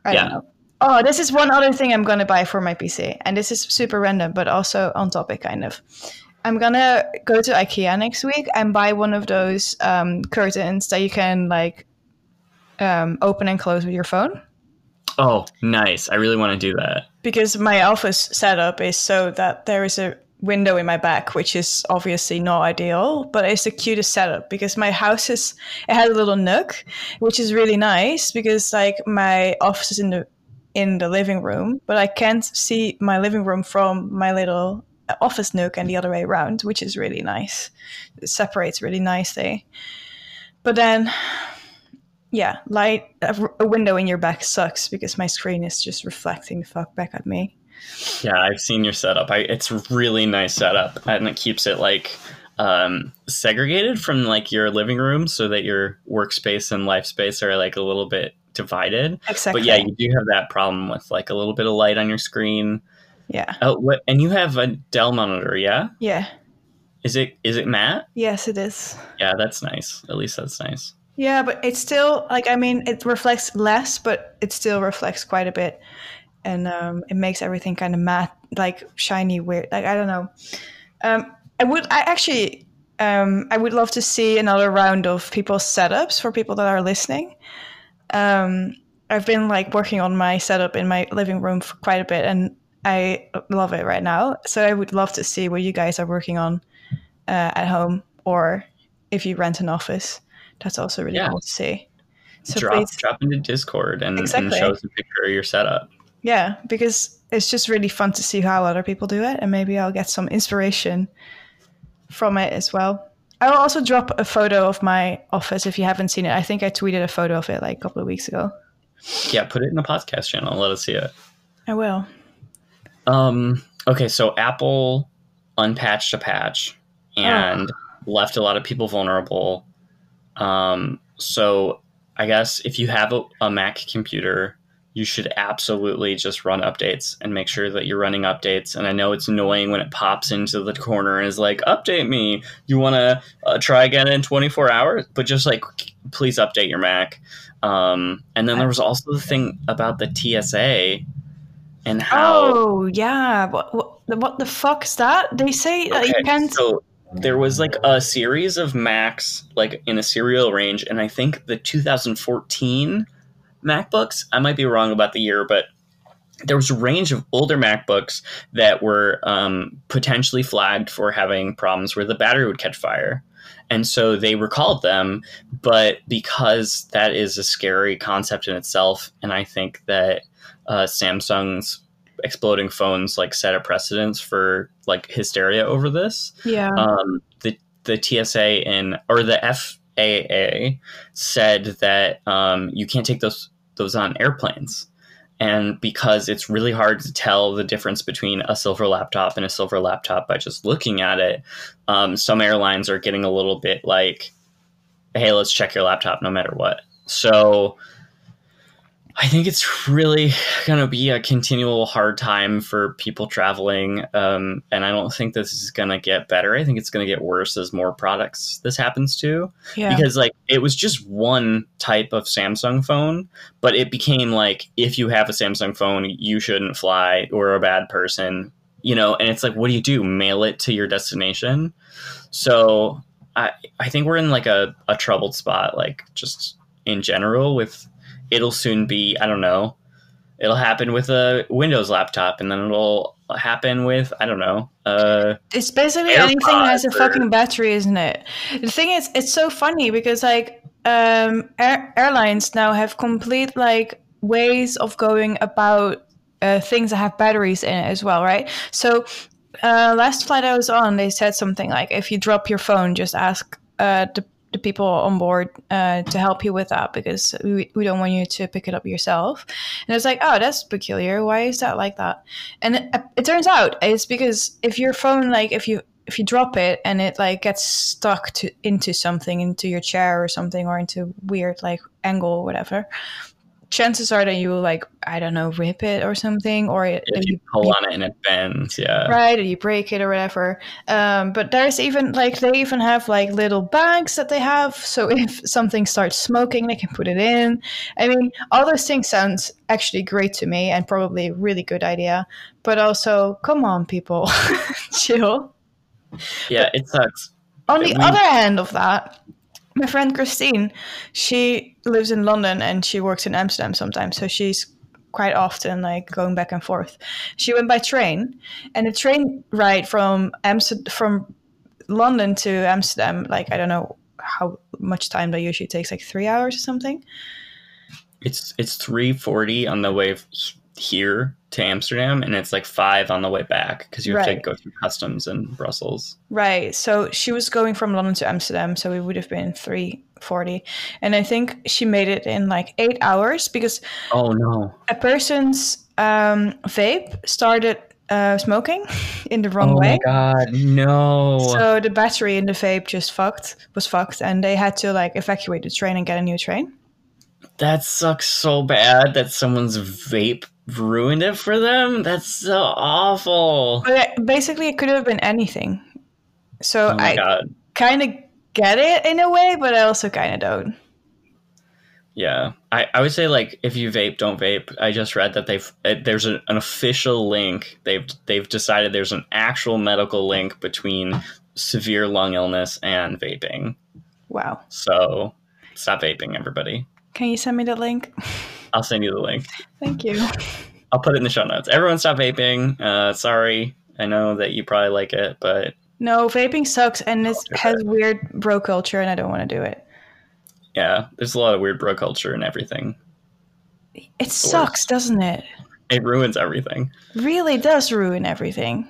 I Yeah. don't know. Oh, this is one other thing I'm gonna buy for my PC, and this is super random, but also on topic, kind of. I'm gonna go to IKEA next week and buy one of those um, curtains that you can like um, open and close with your phone. Oh, nice. I really want to do that. because my office setup is so that there is a window in my back, which is obviously not ideal, but it's the cutest setup because my house is it has a little nook, which is really nice because like my office is in the in the living room, but I can't see my living room from my little uh, office nook and the other way around, which is really nice. It separates really nicely. But then, yeah, light a, a window in your back sucks because my screen is just reflecting the fuck back at me. Yeah, I've seen your setup. I, it's really nice setup, and it keeps it like um, segregated from like your living room, so that your workspace and life space are like a little bit divided. Exactly. But yeah, you do have that problem with like a little bit of light on your screen. Yeah. Oh, what? And you have a Dell monitor, yeah? Yeah. Is it is it matte? Yes, it is. Yeah, that's nice. At least that's nice. Yeah, but it's still like I mean, it reflects less, but it still reflects quite a bit, and um, it makes everything kind of matte, like shiny, weird. Like I don't know. Um, I would, I actually, um, I would love to see another round of people's setups for people that are listening. Um, I've been like working on my setup in my living room for quite a bit, and I love it right now. So I would love to see what you guys are working on uh, at home, or if you rent an office. That's also really Yeah. cool to see. So drop please, drop into Discord and, Exactly. and show us a picture of your setup. yeah, because it's just really fun to see how other people do it, and maybe I'll get some inspiration from it as well. I will also drop a photo of my office if you haven't seen it. I think I tweeted a photo of it like a couple of weeks ago. Yeah, put it in the podcast channel. Let us see it. I will. Um. Okay, so Apple unpatched a patch and left a lot of people vulnerable. Um. So I guess if you have a, a Mac computer, you should absolutely just run updates and make sure that you're running updates. And I know it's annoying when it pops into the corner and is like, "Update me." You want to uh, try again in 24 hours, but just like, please update your Mac. Um, and then there was also the thing about the TSA and how. Oh yeah, what, what what the fuck is that? They say that you can't. So there was like a series of Macs, like in a serial range, and I think the 2014 MacBooks. I might be wrong about the year, but there was a range of older MacBooks that were um, potentially flagged for having problems where the battery would catch fire. And so they recalled them, but because that is a scary concept in itself, and I think that uh, Samsung's exploding phones like set a precedence for like hysteria over this. yeah. Um, the the TSA and or the FAA said that um, you can't take those those on airplanes, and because it's really hard to tell the difference between a silver laptop and a silver laptop by just looking at it, um, some airlines are getting a little bit like, "Hey, let's check your laptop no matter what." So. I think it's really going to be a continual hard time for people traveling. Um, and I don't think this is going to get better. I think it's going to get worse as more products this happens to. yeah. Because, like, it was just one type of Samsung phone, but it became like, if you have a Samsung phone, you shouldn't fly or a bad person, you know? And it's like, what do you do? Mail it to your destination? So I, I think we're in like a, a troubled spot, like, just in general with it'll soon be i don't know it'll happen with a windows laptop and then it'll happen with i don't know uh It's basically anything that has a or- fucking battery, isn't it? The thing is, it's so funny because like um, air- airlines now have complete like ways of going about uh, things that have batteries in it as well, right? So uh, last flight I was on, they said something like, if you drop your phone, just ask uh, the the people on board uh, to help you with that because we, we don't want you to pick it up yourself. And it's like, oh, that's peculiar. Why is that like that? And it, it turns out it's because if your phone, like, if you if you drop it and it like gets stuck to into something, into your chair or something, or into weird like angle or whatever, chances are that you will like I don't know rip it or something, or it, if you pull on it and it bends yeah. Right or you break it or whatever. Um, but there's even like they even have like little bags that they have so if something starts smoking they can put it in. I mean all those things sounds actually great to me and probably a really good idea but also come on people chill. Yeah it sucks. on the We- other hand of that my friend christine she lives in london and she works in amsterdam sometimes so she's quite often like going back and forth. She went by train and the train ride from amsterdam from london to amsterdam like i don't know how much time that usually takes like three hours or something? It's it's 340 on the way here to Amsterdam, and it's like five on the way back because you have to go through customs in Brussels. Right. So she was going from London to Amsterdam, so it would have been 340. And I think she made it in like 8 hours because Oh no! a person's um, vape started uh, smoking in the wrong oh way. my god! No! So the battery in the vape just fucked, was fucked, and they had to like evacuate the train and get a new train. that sucks so bad that someone's vape ruined it for them. That's so awful. But basically, it could have been anything. So Oh I kind of get it in a way, but I also kind of don't. Yeah, I, I would say like if you vape, don't vape. I just read that they've uh, there's an, an official link. They've they've decided there's an actual medical link between severe lung illness and vaping. Wow. So stop vaping, everybody. Can you send me the link? I'll send you the link. Thank you. I'll put it in the show notes. Everyone stop vaping. Uh, sorry, I know that you probably like it, but No, vaping sucks and it Okay. has weird bro culture, and I don't want to do it. yeah, there's a lot of weird bro culture and everything. It sucks, doesn't it? It ruins everything. Really does ruin everything.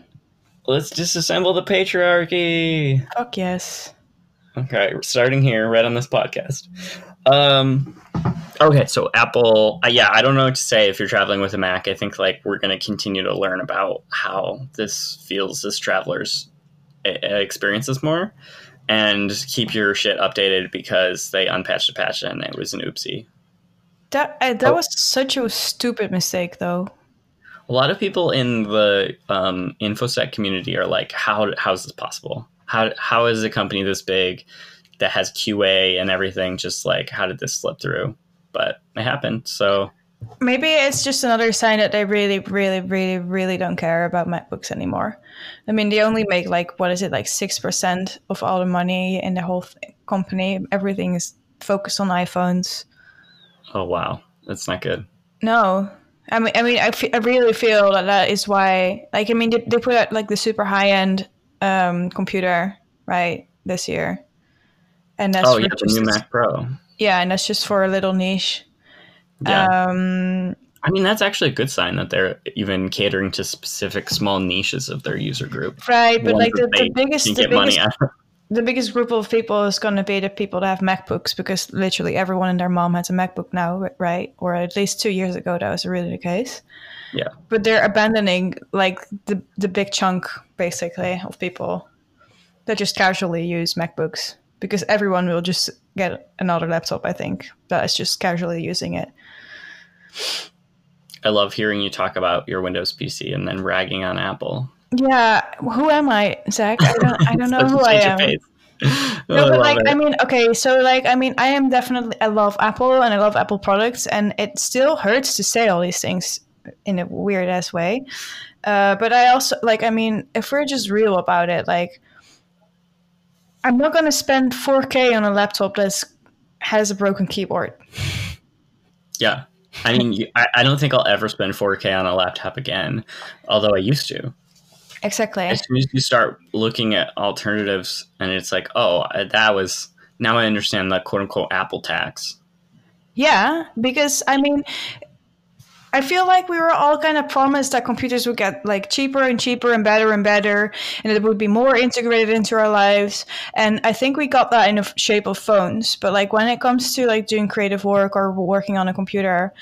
Let's disassemble the patriarchy. Fuck yes. Okay, starting here, right on this podcast. Um, okay, so Apple, uh, yeah, I don't know what to say if you're traveling with a Mac. I think like we're going to continue to learn about how this feels as travelers experiences more, and keep your shit updated because they unpatched a patch and it was an oopsie. That uh, that Oh. was such a stupid mistake, though. A lot of people in the um, infosec community are like, "How how is this possible? How how is a company this big that has QA and everything just like how did this slip through?" But it happened. So Maybe it's just another sign that they really, really, really, really don't care about MacBooks anymore. I mean, they only make like what is it, like six percent of all the money in the whole th- company. Everything is focused on iPhones. oh wow, that's not good. No, I mean, I mean, I, I really feel that that is why. Like, I mean, they, they put out like the super high end um, computer right this year, and that's oh yeah, the new Mac Pro. Yeah, and that's just for a little niche. Yeah, Um, I mean that's actually a good sign that they're even catering to specific small niches of their user group. right, but like the, the biggest, the biggest, the biggest group of people is going to be the people that have MacBooks because literally everyone and their mom has a MacBook now, right? Or at least two years ago, that was really the case. Yeah. But they're abandoning like the the big chunk basically of people that just casually use MacBooks because everyone will just get another laptop. I think that is just casually using it. I love hearing you talk about your Windows PC and then ragging on Apple. Yeah, who am I, Zach? I don't, I don't know who I am. Oh, No, I but like it. I mean, okay, so like I mean, I am definitely I love Apple and I love Apple products, and it still hurts to say all these things in a weird ass way. Uh, but I also like I mean, if we're just real about it, like I'm not gonna spend 4K on a laptop that has a broken keyboard. Yeah. I mean, you, I, I don't think I'll ever spend 4K on a laptop again, although I used to. Exactly. As soon as you start looking at alternatives, and it's like, oh, that was now I understand the quote unquote Apple tax. Yeah, because I mean, I feel like we were all kind of promised that computers would get like cheaper and cheaper and better and better, and it would be more integrated into our lives. And I think we got that in the shape of phones. But like when it comes to like doing creative work or working on a computer,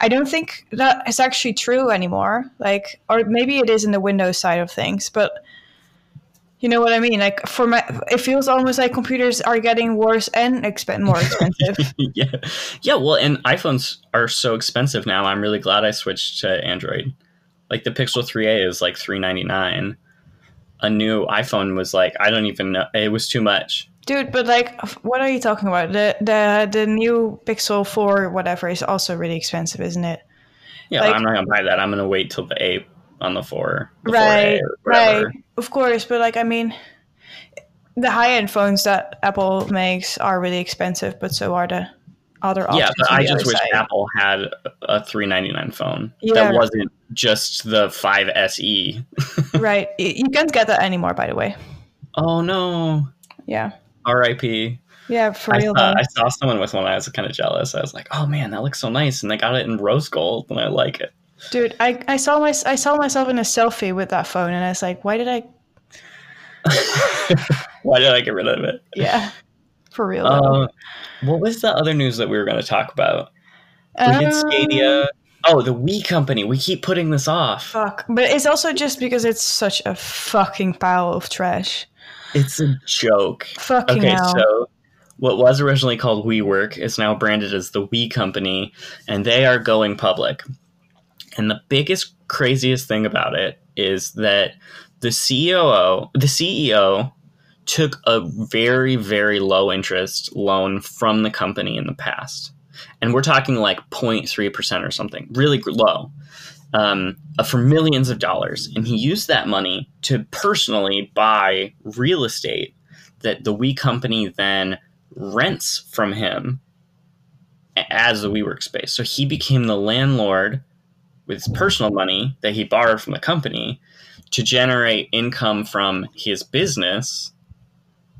I don't think that is actually true anymore. Like, or maybe it is in the Windows side of things, but. You know what I mean? Like for my, it feels almost like computers are getting worse and expen- more expensive. yeah, yeah. Well, and iPhones are so expensive now. I'm really glad I switched to Android. Like the Pixel 3a is like 399. A new iPhone was like I don't even know. It was too much. Dude, but like, what are you talking about? The the the new Pixel Four, whatever, is also really expensive, isn't it? Yeah, Like- I'm not gonna buy that. I'm gonna wait till the 8 on the 4. The 4A right, or whatever. right. Of course, but like, I mean, the high end phones that Apple makes are really expensive, but so are the other options. Yeah, but I just wish side. Apple had a 399 phone Yeah. that wasn't just the 5 SE. right, you can't get that anymore. By the way, Oh no. yeah, R.I.P. yeah, for I real. saw. I saw someone with one. I was kind of jealous. I was like, "Oh man, that looks so nice!" And they got it in rose gold, and I like it. Dude, I, I saw my I saw myself in a selfie with that phone, and I was like, why did I? Why did I get rid of it? Yeah, for real. Uh, what was the other news that we were going to talk about? We Um, Stadia. Oh, the We Company. We keep putting this off. Fuck, but it's also just because it's such a fucking pile of trash. It's a joke. Fucking Okay, hell. so what was originally called WeWork is now branded as the We Company, and they are going public. And the biggest, craziest thing about it is that the COO, the CEO, took a very, very low interest loan from the company in the past, and we're talking like 0.3 percent or something, really low. Um, uh, for millions of dollars, and he used that money to personally buy real estate that the We company then rents from him as the WeWork space. So he became the landlord with his personal money that he borrowed from the company to generate income from his business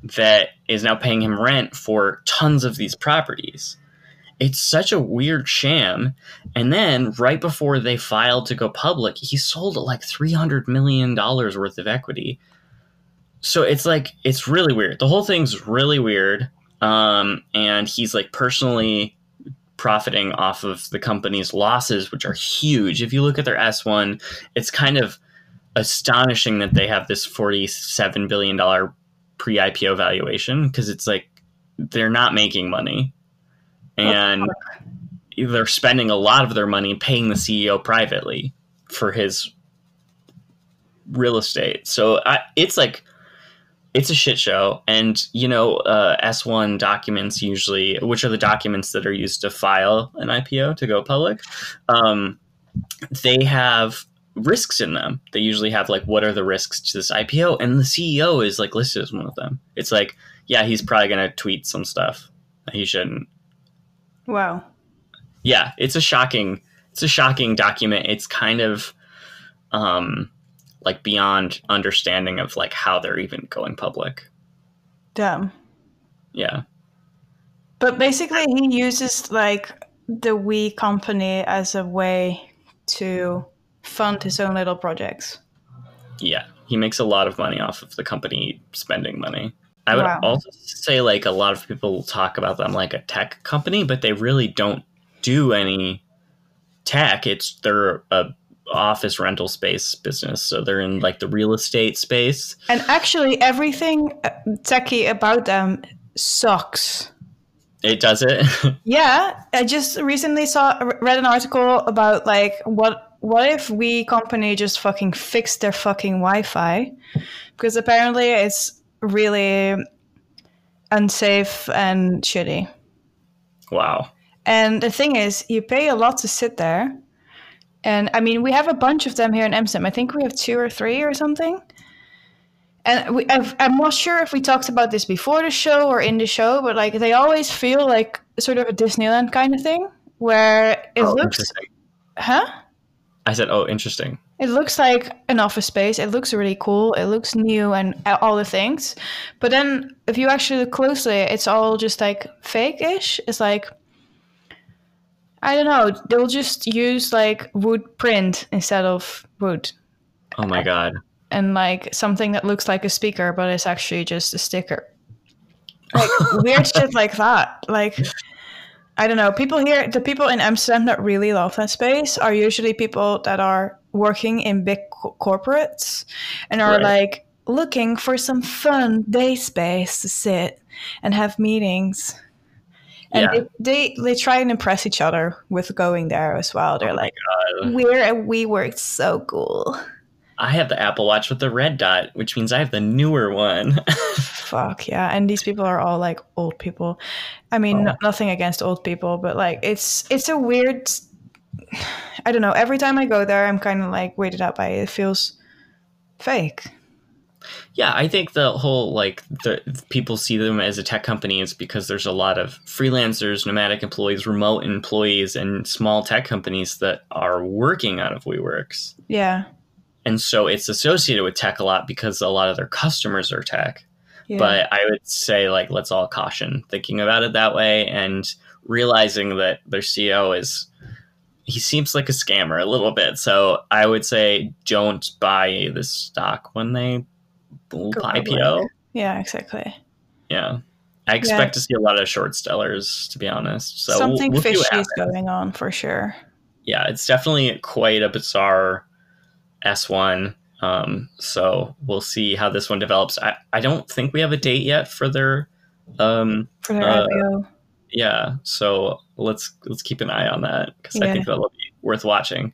that is now paying him rent for tons of these properties. It's such a weird sham. And then right before they filed to go public, he sold like $300 million worth of equity. So it's like, it's really weird. The whole thing's really weird. Um, and he's like personally profiting off of the company's losses, which are huge. If you look at their S1, it's kind of astonishing that they have this $47 billion pre IPO valuation because it's like they're not making money. And they're spending a lot of their money paying the CEO privately for his real estate. So I, it's like it's a shit show. And you know, uh, S1 documents usually, which are the documents that are used to file an IPO to go public, um, they have risks in them. They usually have like, what are the risks to this IPO? And the CEO is like listed as one of them. It's like, yeah, he's probably gonna tweet some stuff. He shouldn't Wow. yeah it's a shocking it's a shocking document it's kind of um like beyond understanding of like how they're even going public Damn. yeah But basically, he uses like the We company as a way to fund his own little projects. yeah he makes a lot of money off of the company spending money i would Wow. also say like a lot of people talk about them like a tech company but they really don't do any tech it's they're a office rental space business so they're in like the real estate space And actually, everything uh, techie about them sucks. it does it Yeah, I just recently saw read an article about like what what if we company just fucking fixed their fucking Wi-Fi because apparently it's really unsafe and shitty. wow And the thing is, you pay a lot to sit there. And I mean, we have a bunch of them here in Amsterdam. I think we have two or three or something. And we, I've, I'm not sure if we talked about this before the show or in the show, but like they always feel like sort of a Disneyland kind of thing, where it Oh, looks, huh? i said oh interesting It looks like an office space. It looks really cool. It looks new and all the things. But then if you actually look closely, it's all just like fake-ish. It's like I don't know. They'll just use like wood print instead of wood, oh my god and like something that looks like a speaker, but it's actually just a sticker. Like weird shit like that. Like I don't know. People here, the people in Amsterdam that really love that space are usually people that are working in big co- corporates and are Right. like looking for some fun day space to sit and have meetings. And Yeah. they, they they try and impress each other with going there as well. They're Oh like, "We're at WeWork, so cool." I have the Apple Watch with the red dot, which means I have the newer one. Fuck yeah! And these people are all like old people. I mean, Oh. no- nothing against old people, but like it's it's a weird. I don't know. Every time I go there, I'm kind of like weirded out by it. It feels fake. Yeah, I think the whole like the people see them as a tech company is because there's a lot of freelancers, nomadic employees, remote employees, and small tech companies that are working out of WeWorks. Yeah. And so it's associated with tech a lot because a lot of their customers are tech. yeah. But I would say like let's all caution thinking about it that way and realizing that their CEO is he seems like a scammer a little bit. So I would say don't buy this stock when they IPO. public. Yeah, exactly. Yeah. I expect to see a lot of short sellers, to be honest. So we'll- Something we'll fishy is going on for sure. yeah, it's definitely quite a bizarre S1. Um, so we'll see how this one develops. I, I don't think we have a date yet for their um For their Uh, IPO. yeah, so let's let's keep an eye on that because I think that'll be worth watching.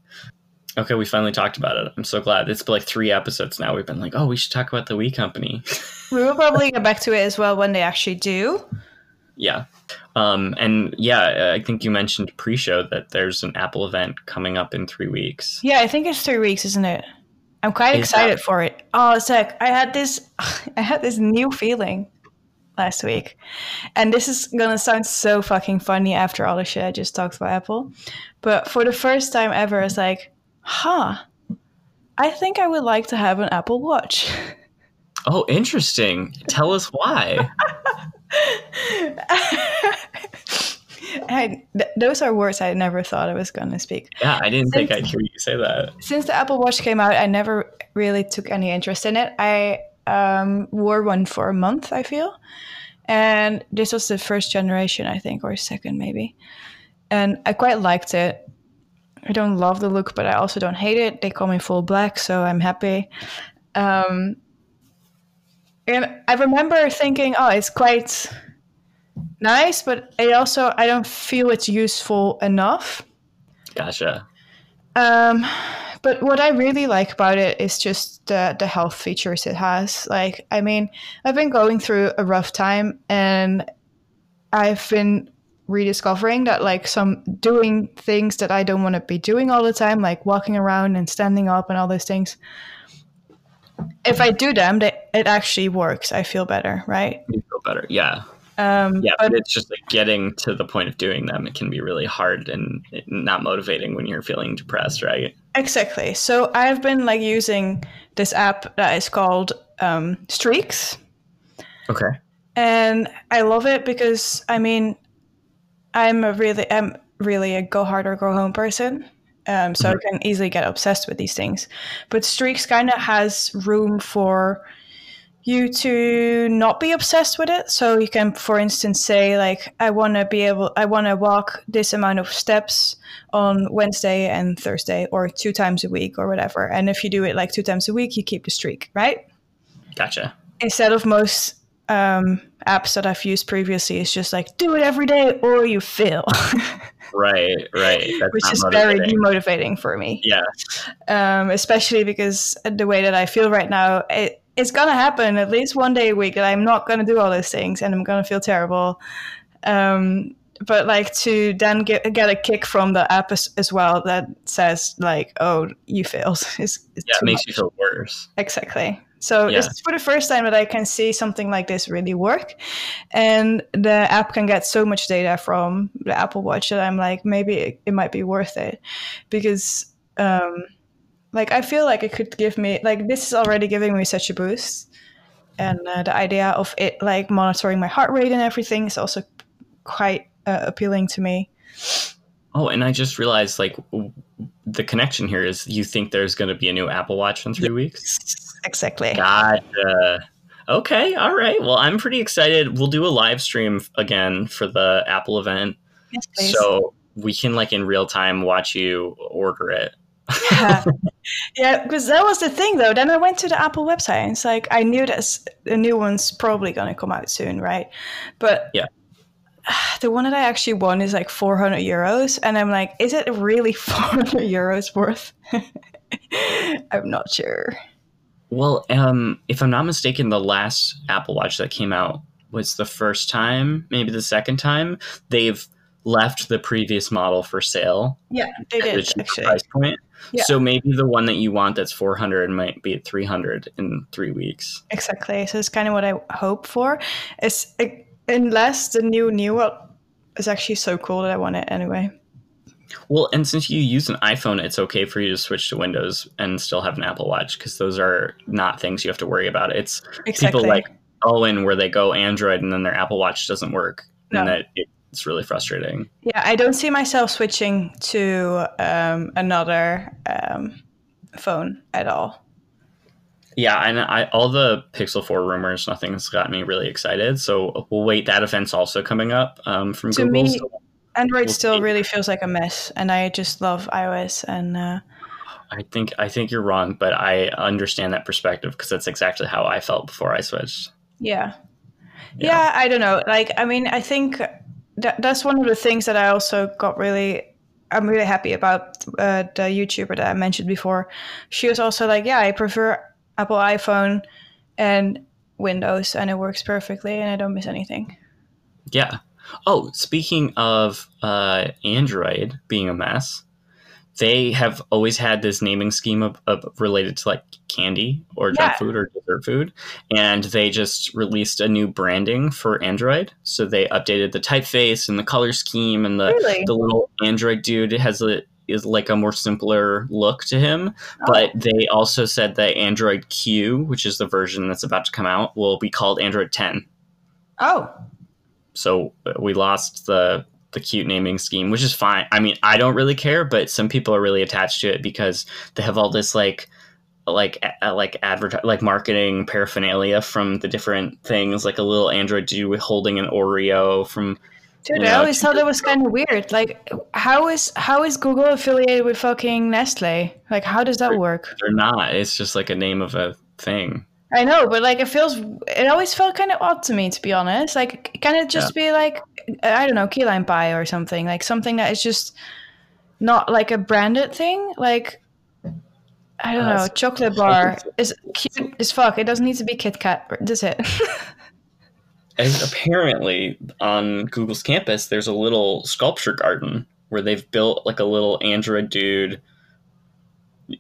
Okay, we finally talked about it. I'm so glad. It's been like three episodes now. We've been like, oh, we should talk about the We Company. We will probably get back to it as well when they actually do. yeah, um, and yeah, I think you mentioned pre-show that there's an Apple event coming up in three weeks. Yeah, I think it's three weeks, isn't it? I'm quite Is excited for it. Oh, it's like I had this, I had this new feeling last week, and this is gonna sound so fucking funny after all the shit I just talked about Apple, but for the first time ever, it's like, huh, I think I would like to have an Apple Watch. Oh, interesting. Tell us why. I, th- those are words I never thought I was gonna speak. Yeah, I didn't think I'd hear you say that. since the Apple Watch came out, I never really took any interest in it. I um, wore one for a month, I feel, and this was the first generation, I think, or second maybe, and I quite liked it. I don't love the look, but I also don't hate it. They call me full black, so I'm happy. Um, and I remember thinking, oh, it's quite nice, but it also I don't feel it's useful enough. Gotcha. Um, but what I really like about it is just the the health features it has. Like, I mean, I've been going through a rough time, and I've been rediscovering that like some doing things that I don't want to be doing all the time, like walking around and standing up and all those things. If I do them, they, it actually works. I feel better, right? You feel better. Yeah. Um, Yeah, but but it's just like getting to the point of doing them. It can be really hard and not motivating when you're feeling depressed, right? Exactly. So I've been like using this app that is called um, Streaks, Okay. and I love it because I mean, I'm a really, I'm really a go hard or go home person. Um, so I can easily get obsessed with these things, but Streaks kind of has room for you to not be obsessed with it. So you can, for instance, say like, I want to be able, I want to walk this amount of steps on Wednesday and Thursday, or two times a week, or whatever. And if you do it like two times a week, you keep the streak, right? Gotcha. Instead of most um, apps that I've used previously, is just like do it every day or you fail, Right, right. That's which is very demotivating for me. Yeah. um, especially because the way that I feel right now, it, it's gonna happen at least one day a week that I'm not gonna do all those things and I'm gonna feel terrible. Um, but like to then get get a kick from the app as, as well that says like, "Oh, you failed." is is Yeah, it makes much. you feel worse. Exactly. So Yeah. this is for the first time that I can see something like this really work, and the app can get so much data from the Apple Watch that I'm like, maybe it, it might be worth it, because um, like I feel like it could give me like this is already giving me such a boost, and uh, the idea of it like monitoring my heart rate and everything is also quite uh, appealing to me. Oh, and I just realized like w- the connection here is you think there's going to be a new Apple Watch in three weeks? Exactly. Gotcha. Okay, all right. Well, I'm pretty excited. We'll do a live stream again for the Apple event, Yes, please. so we can like in real time watch you order it. yeah, yeah, because that was the thing though. Then I went to the Apple website and it's like I knew that the new one's probably gonna come out soon, right? But Yeah. the one that I actually won is like 400 euros, and I'm like, is it really 400 euros worth? I'm not sure. Well, um, if I'm not mistaken, the last Apple Watch that came out was the first time, maybe the second time they've left the previous model for sale Yeah, they did actually. price point. Yeah. So maybe the one that you want that's 400 might be at 300 in three weeks. Exactly. So it's kind of what I hope for. It's it, unless the new new one is actually so cool that I want it anyway. Well, and since you use an iPhone, it's okay for you to switch to Windows and still have an Apple Watch because those are not things you have to worry about. It's Exactly. people like Owen where they go Android and then their Apple Watch doesn't work. No. And that it it's really frustrating. Yeah, I don't see myself switching to um, another um, phone at all. Yeah, and I all the Pixel 4 rumors, nothing's got me really excited. So we'll wait. That event's also coming up um, from To Google. me, so Android still really feels like a mess, and I just love iOS. And uh, I think I think you're wrong, but I understand that perspective because that's exactly how I felt before I switched. yeah. Yeah. yeah, I don't know. Like, I mean, I think that that's one of the things that I also got really. I'm really happy about uh, the YouTuber that I mentioned before. She was also like, "Yeah, I prefer Apple iPhone and Windows, and it works perfectly, and I don't miss anything." Yeah. Oh, speaking of uh, Android being a mess, they have always had this naming scheme of, of related to like candy or junk Yeah. food or dessert food, and they just released a new branding for Android. So they updated the typeface and the color scheme, and the Really? the little Android dude has a is like a more simpler look to him. But they also said that Android Q, which is the version that's about to come out, will be called Android 10 Oh, so uh, we lost the the cute naming scheme, which is fine. I mean, I don't really care, but some people are really attached to it because they have all this like like like advert like marketing paraphernalia from the different things, like a little Android dude holding an Oreo from. dude, You I always thought that was kind of weird. Like, how is how is Google affiliated with fucking Nestle? Like, how does that work? They're not. It's just like a name of a thing. I know, but like it feels, it always felt kind of odd to me, to be honest. Like, can it just be like, I don't know, key lime pie or something? Like something that is just not like a branded thing? Like, I don't Uh, know, chocolate bar is cute as fuck. It doesn't need to be Kit Kat. That's it. And apparently, on Google's campus, there's a little sculpture garden where they've built like a little Android dude,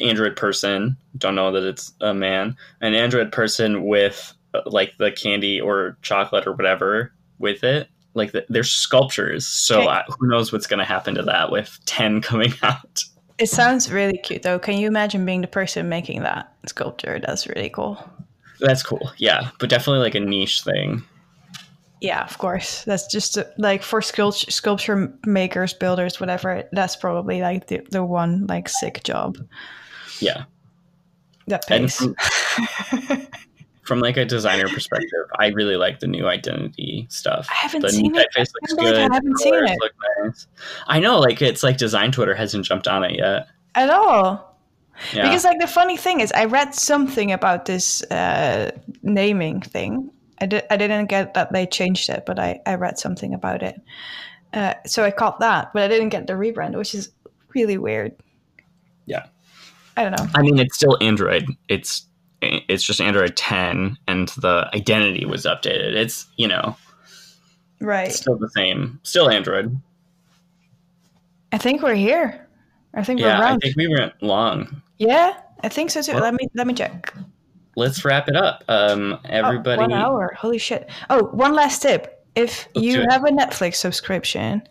Android person. Don't know that it's a man. An Android person with uh, like the candy or chocolate or whatever with it. Like the, there's sculptures. So Okay. uh, who knows what's going to happen to that with ten coming out. it sounds really cute, though. Can you imagine being the person making that sculpture? That's really cool. That's cool. Yeah, but definitely like a niche thing. Yeah, of course. That's just uh, like for sculpture, sculpture makers, builders, whatever. That's probably like the, the one like sick job Yeah. that pays. from, from like a designer perspective, I really like the new identity stuff. I haven't the seen it. I I haven't seen it. Nice. I know, like it's like design Twitter hasn't jumped on it yet. At all. Yeah. Because like the funny thing is, I read something about this uh, naming thing. I, di- I didn't get that they changed it, but I, I read something about it. Uh, so I caught that, but I didn't get the rebrand, which is really weird. Yeah. I don't know. I mean, it's still Android. It's it's just Android 10, and the identity was updated. It's you know Right. still the same, still Android. I think we're here. I think Yeah, we're I think we went long. yeah, I think so too. Well- let me let me check. Let's wrap it up. Um, Oh, everybody. one hour. Holy shit. Oh, one last tip. If Let's you have a Netflix subscription,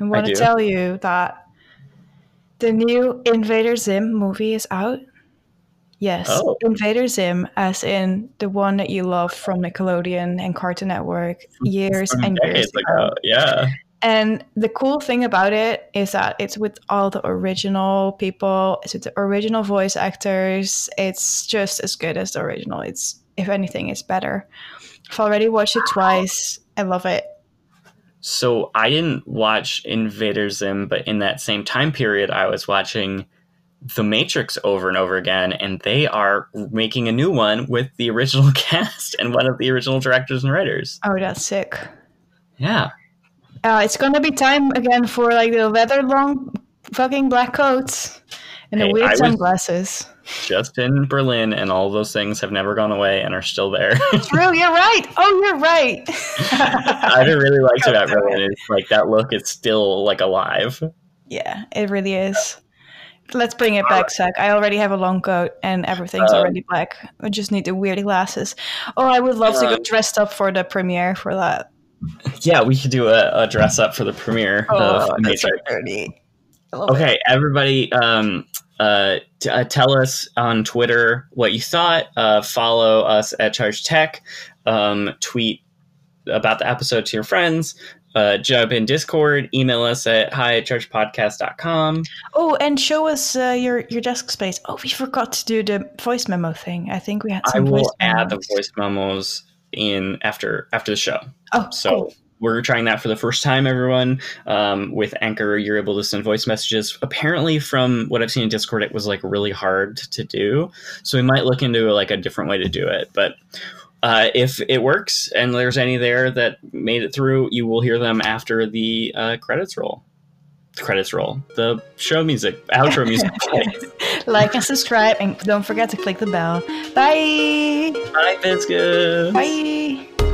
I want to tell you that the new Invader Zim movie is out. Yes, Oh. Invader Zim, as in the one that you love from Nickelodeon and Cartoon Network mm-hmm. years and years ago. ago. Yeah. And the cool thing about it is that it's with all the original people, it's with the original voice actors. It's just as good as the original. It's, if anything, it's better. I've already watched it twice. I love it. So I didn't watch Invader Zim, but in that same time period, I was watching The Matrix over and over again, and they are making a new one with the original cast and one of the original directors and writers. Oh, that's sick. Yeah. Uh, it's gonna be time again for like the leather long fucking black coats and the Hey, I weird was- sunglasses. Just in Berlin, and all those things have never gone away and are still there. True, you're right. Oh, you're right. I really liked about Berlin. It's like that look is still like alive. Yeah, it really is. Let's bring it back, Zach. I already have a long coat and everything's Um, already black. I just need the weird glasses. Oh, I would love to go Um, dressed up for the premiere for that. Yeah, we could do a, a dress up for the premiere Oh, of that's so dirty. I love it. Okay, everybody, um, uh, t- uh, tell us on Twitter what you thought. Uh, follow us at Charge Tech. Um, tweet about the episode to your friends. uh, jump in Discord, email us at hi at churchpodcast.com. Oh, and show us uh, your your desk space. Oh, we forgot to do the voice memo thing. I think we had I some voice will add the voice memos in after after the show. Oh, So cool. We're trying that for the first time, everyone. Um, with Anchor, you're able to send voice messages. Apparently, from what I've seen in Discord, it was like really hard to do. So we might look into like a different way to do it. But uh, if it works and there's any there that made it through, you will hear them after the uh, credits roll. The credits roll. The show music, outro music. like and subscribe, and don't forget to click the bell. Bye. Bye, Biscuits. Bye.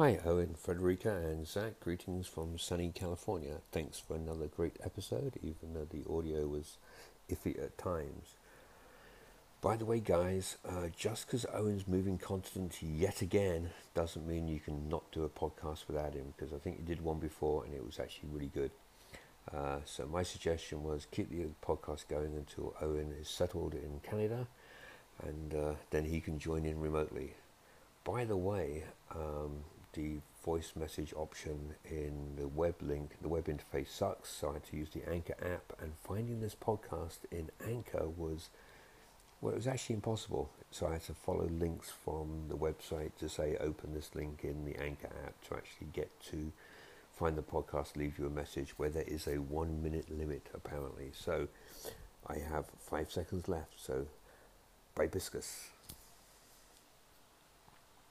Hi, Owen, Frederica, and Zach. Greetings from sunny California. Thanks for another great episode, even though the audio was iffy at times. By the way, guys, uh, just because Owen's moving continents yet again doesn't mean you can not do a podcast without him, because I think he did one before and it was actually really good. Uh, so, my suggestion was keep the podcast going until Owen is settled in Canada and uh, then he can join in remotely. By the way, um, the voice message option in the web link, the web interface sucks, so I had to use the Anchor app. And finding this podcast in Anchor was, well, it was actually impossible. So I had to follow links from the website to say open this link in the Anchor app to actually get to find the podcast, leave you a message where there is a one minute limit apparently. So I have five seconds left. So bye, Biscus.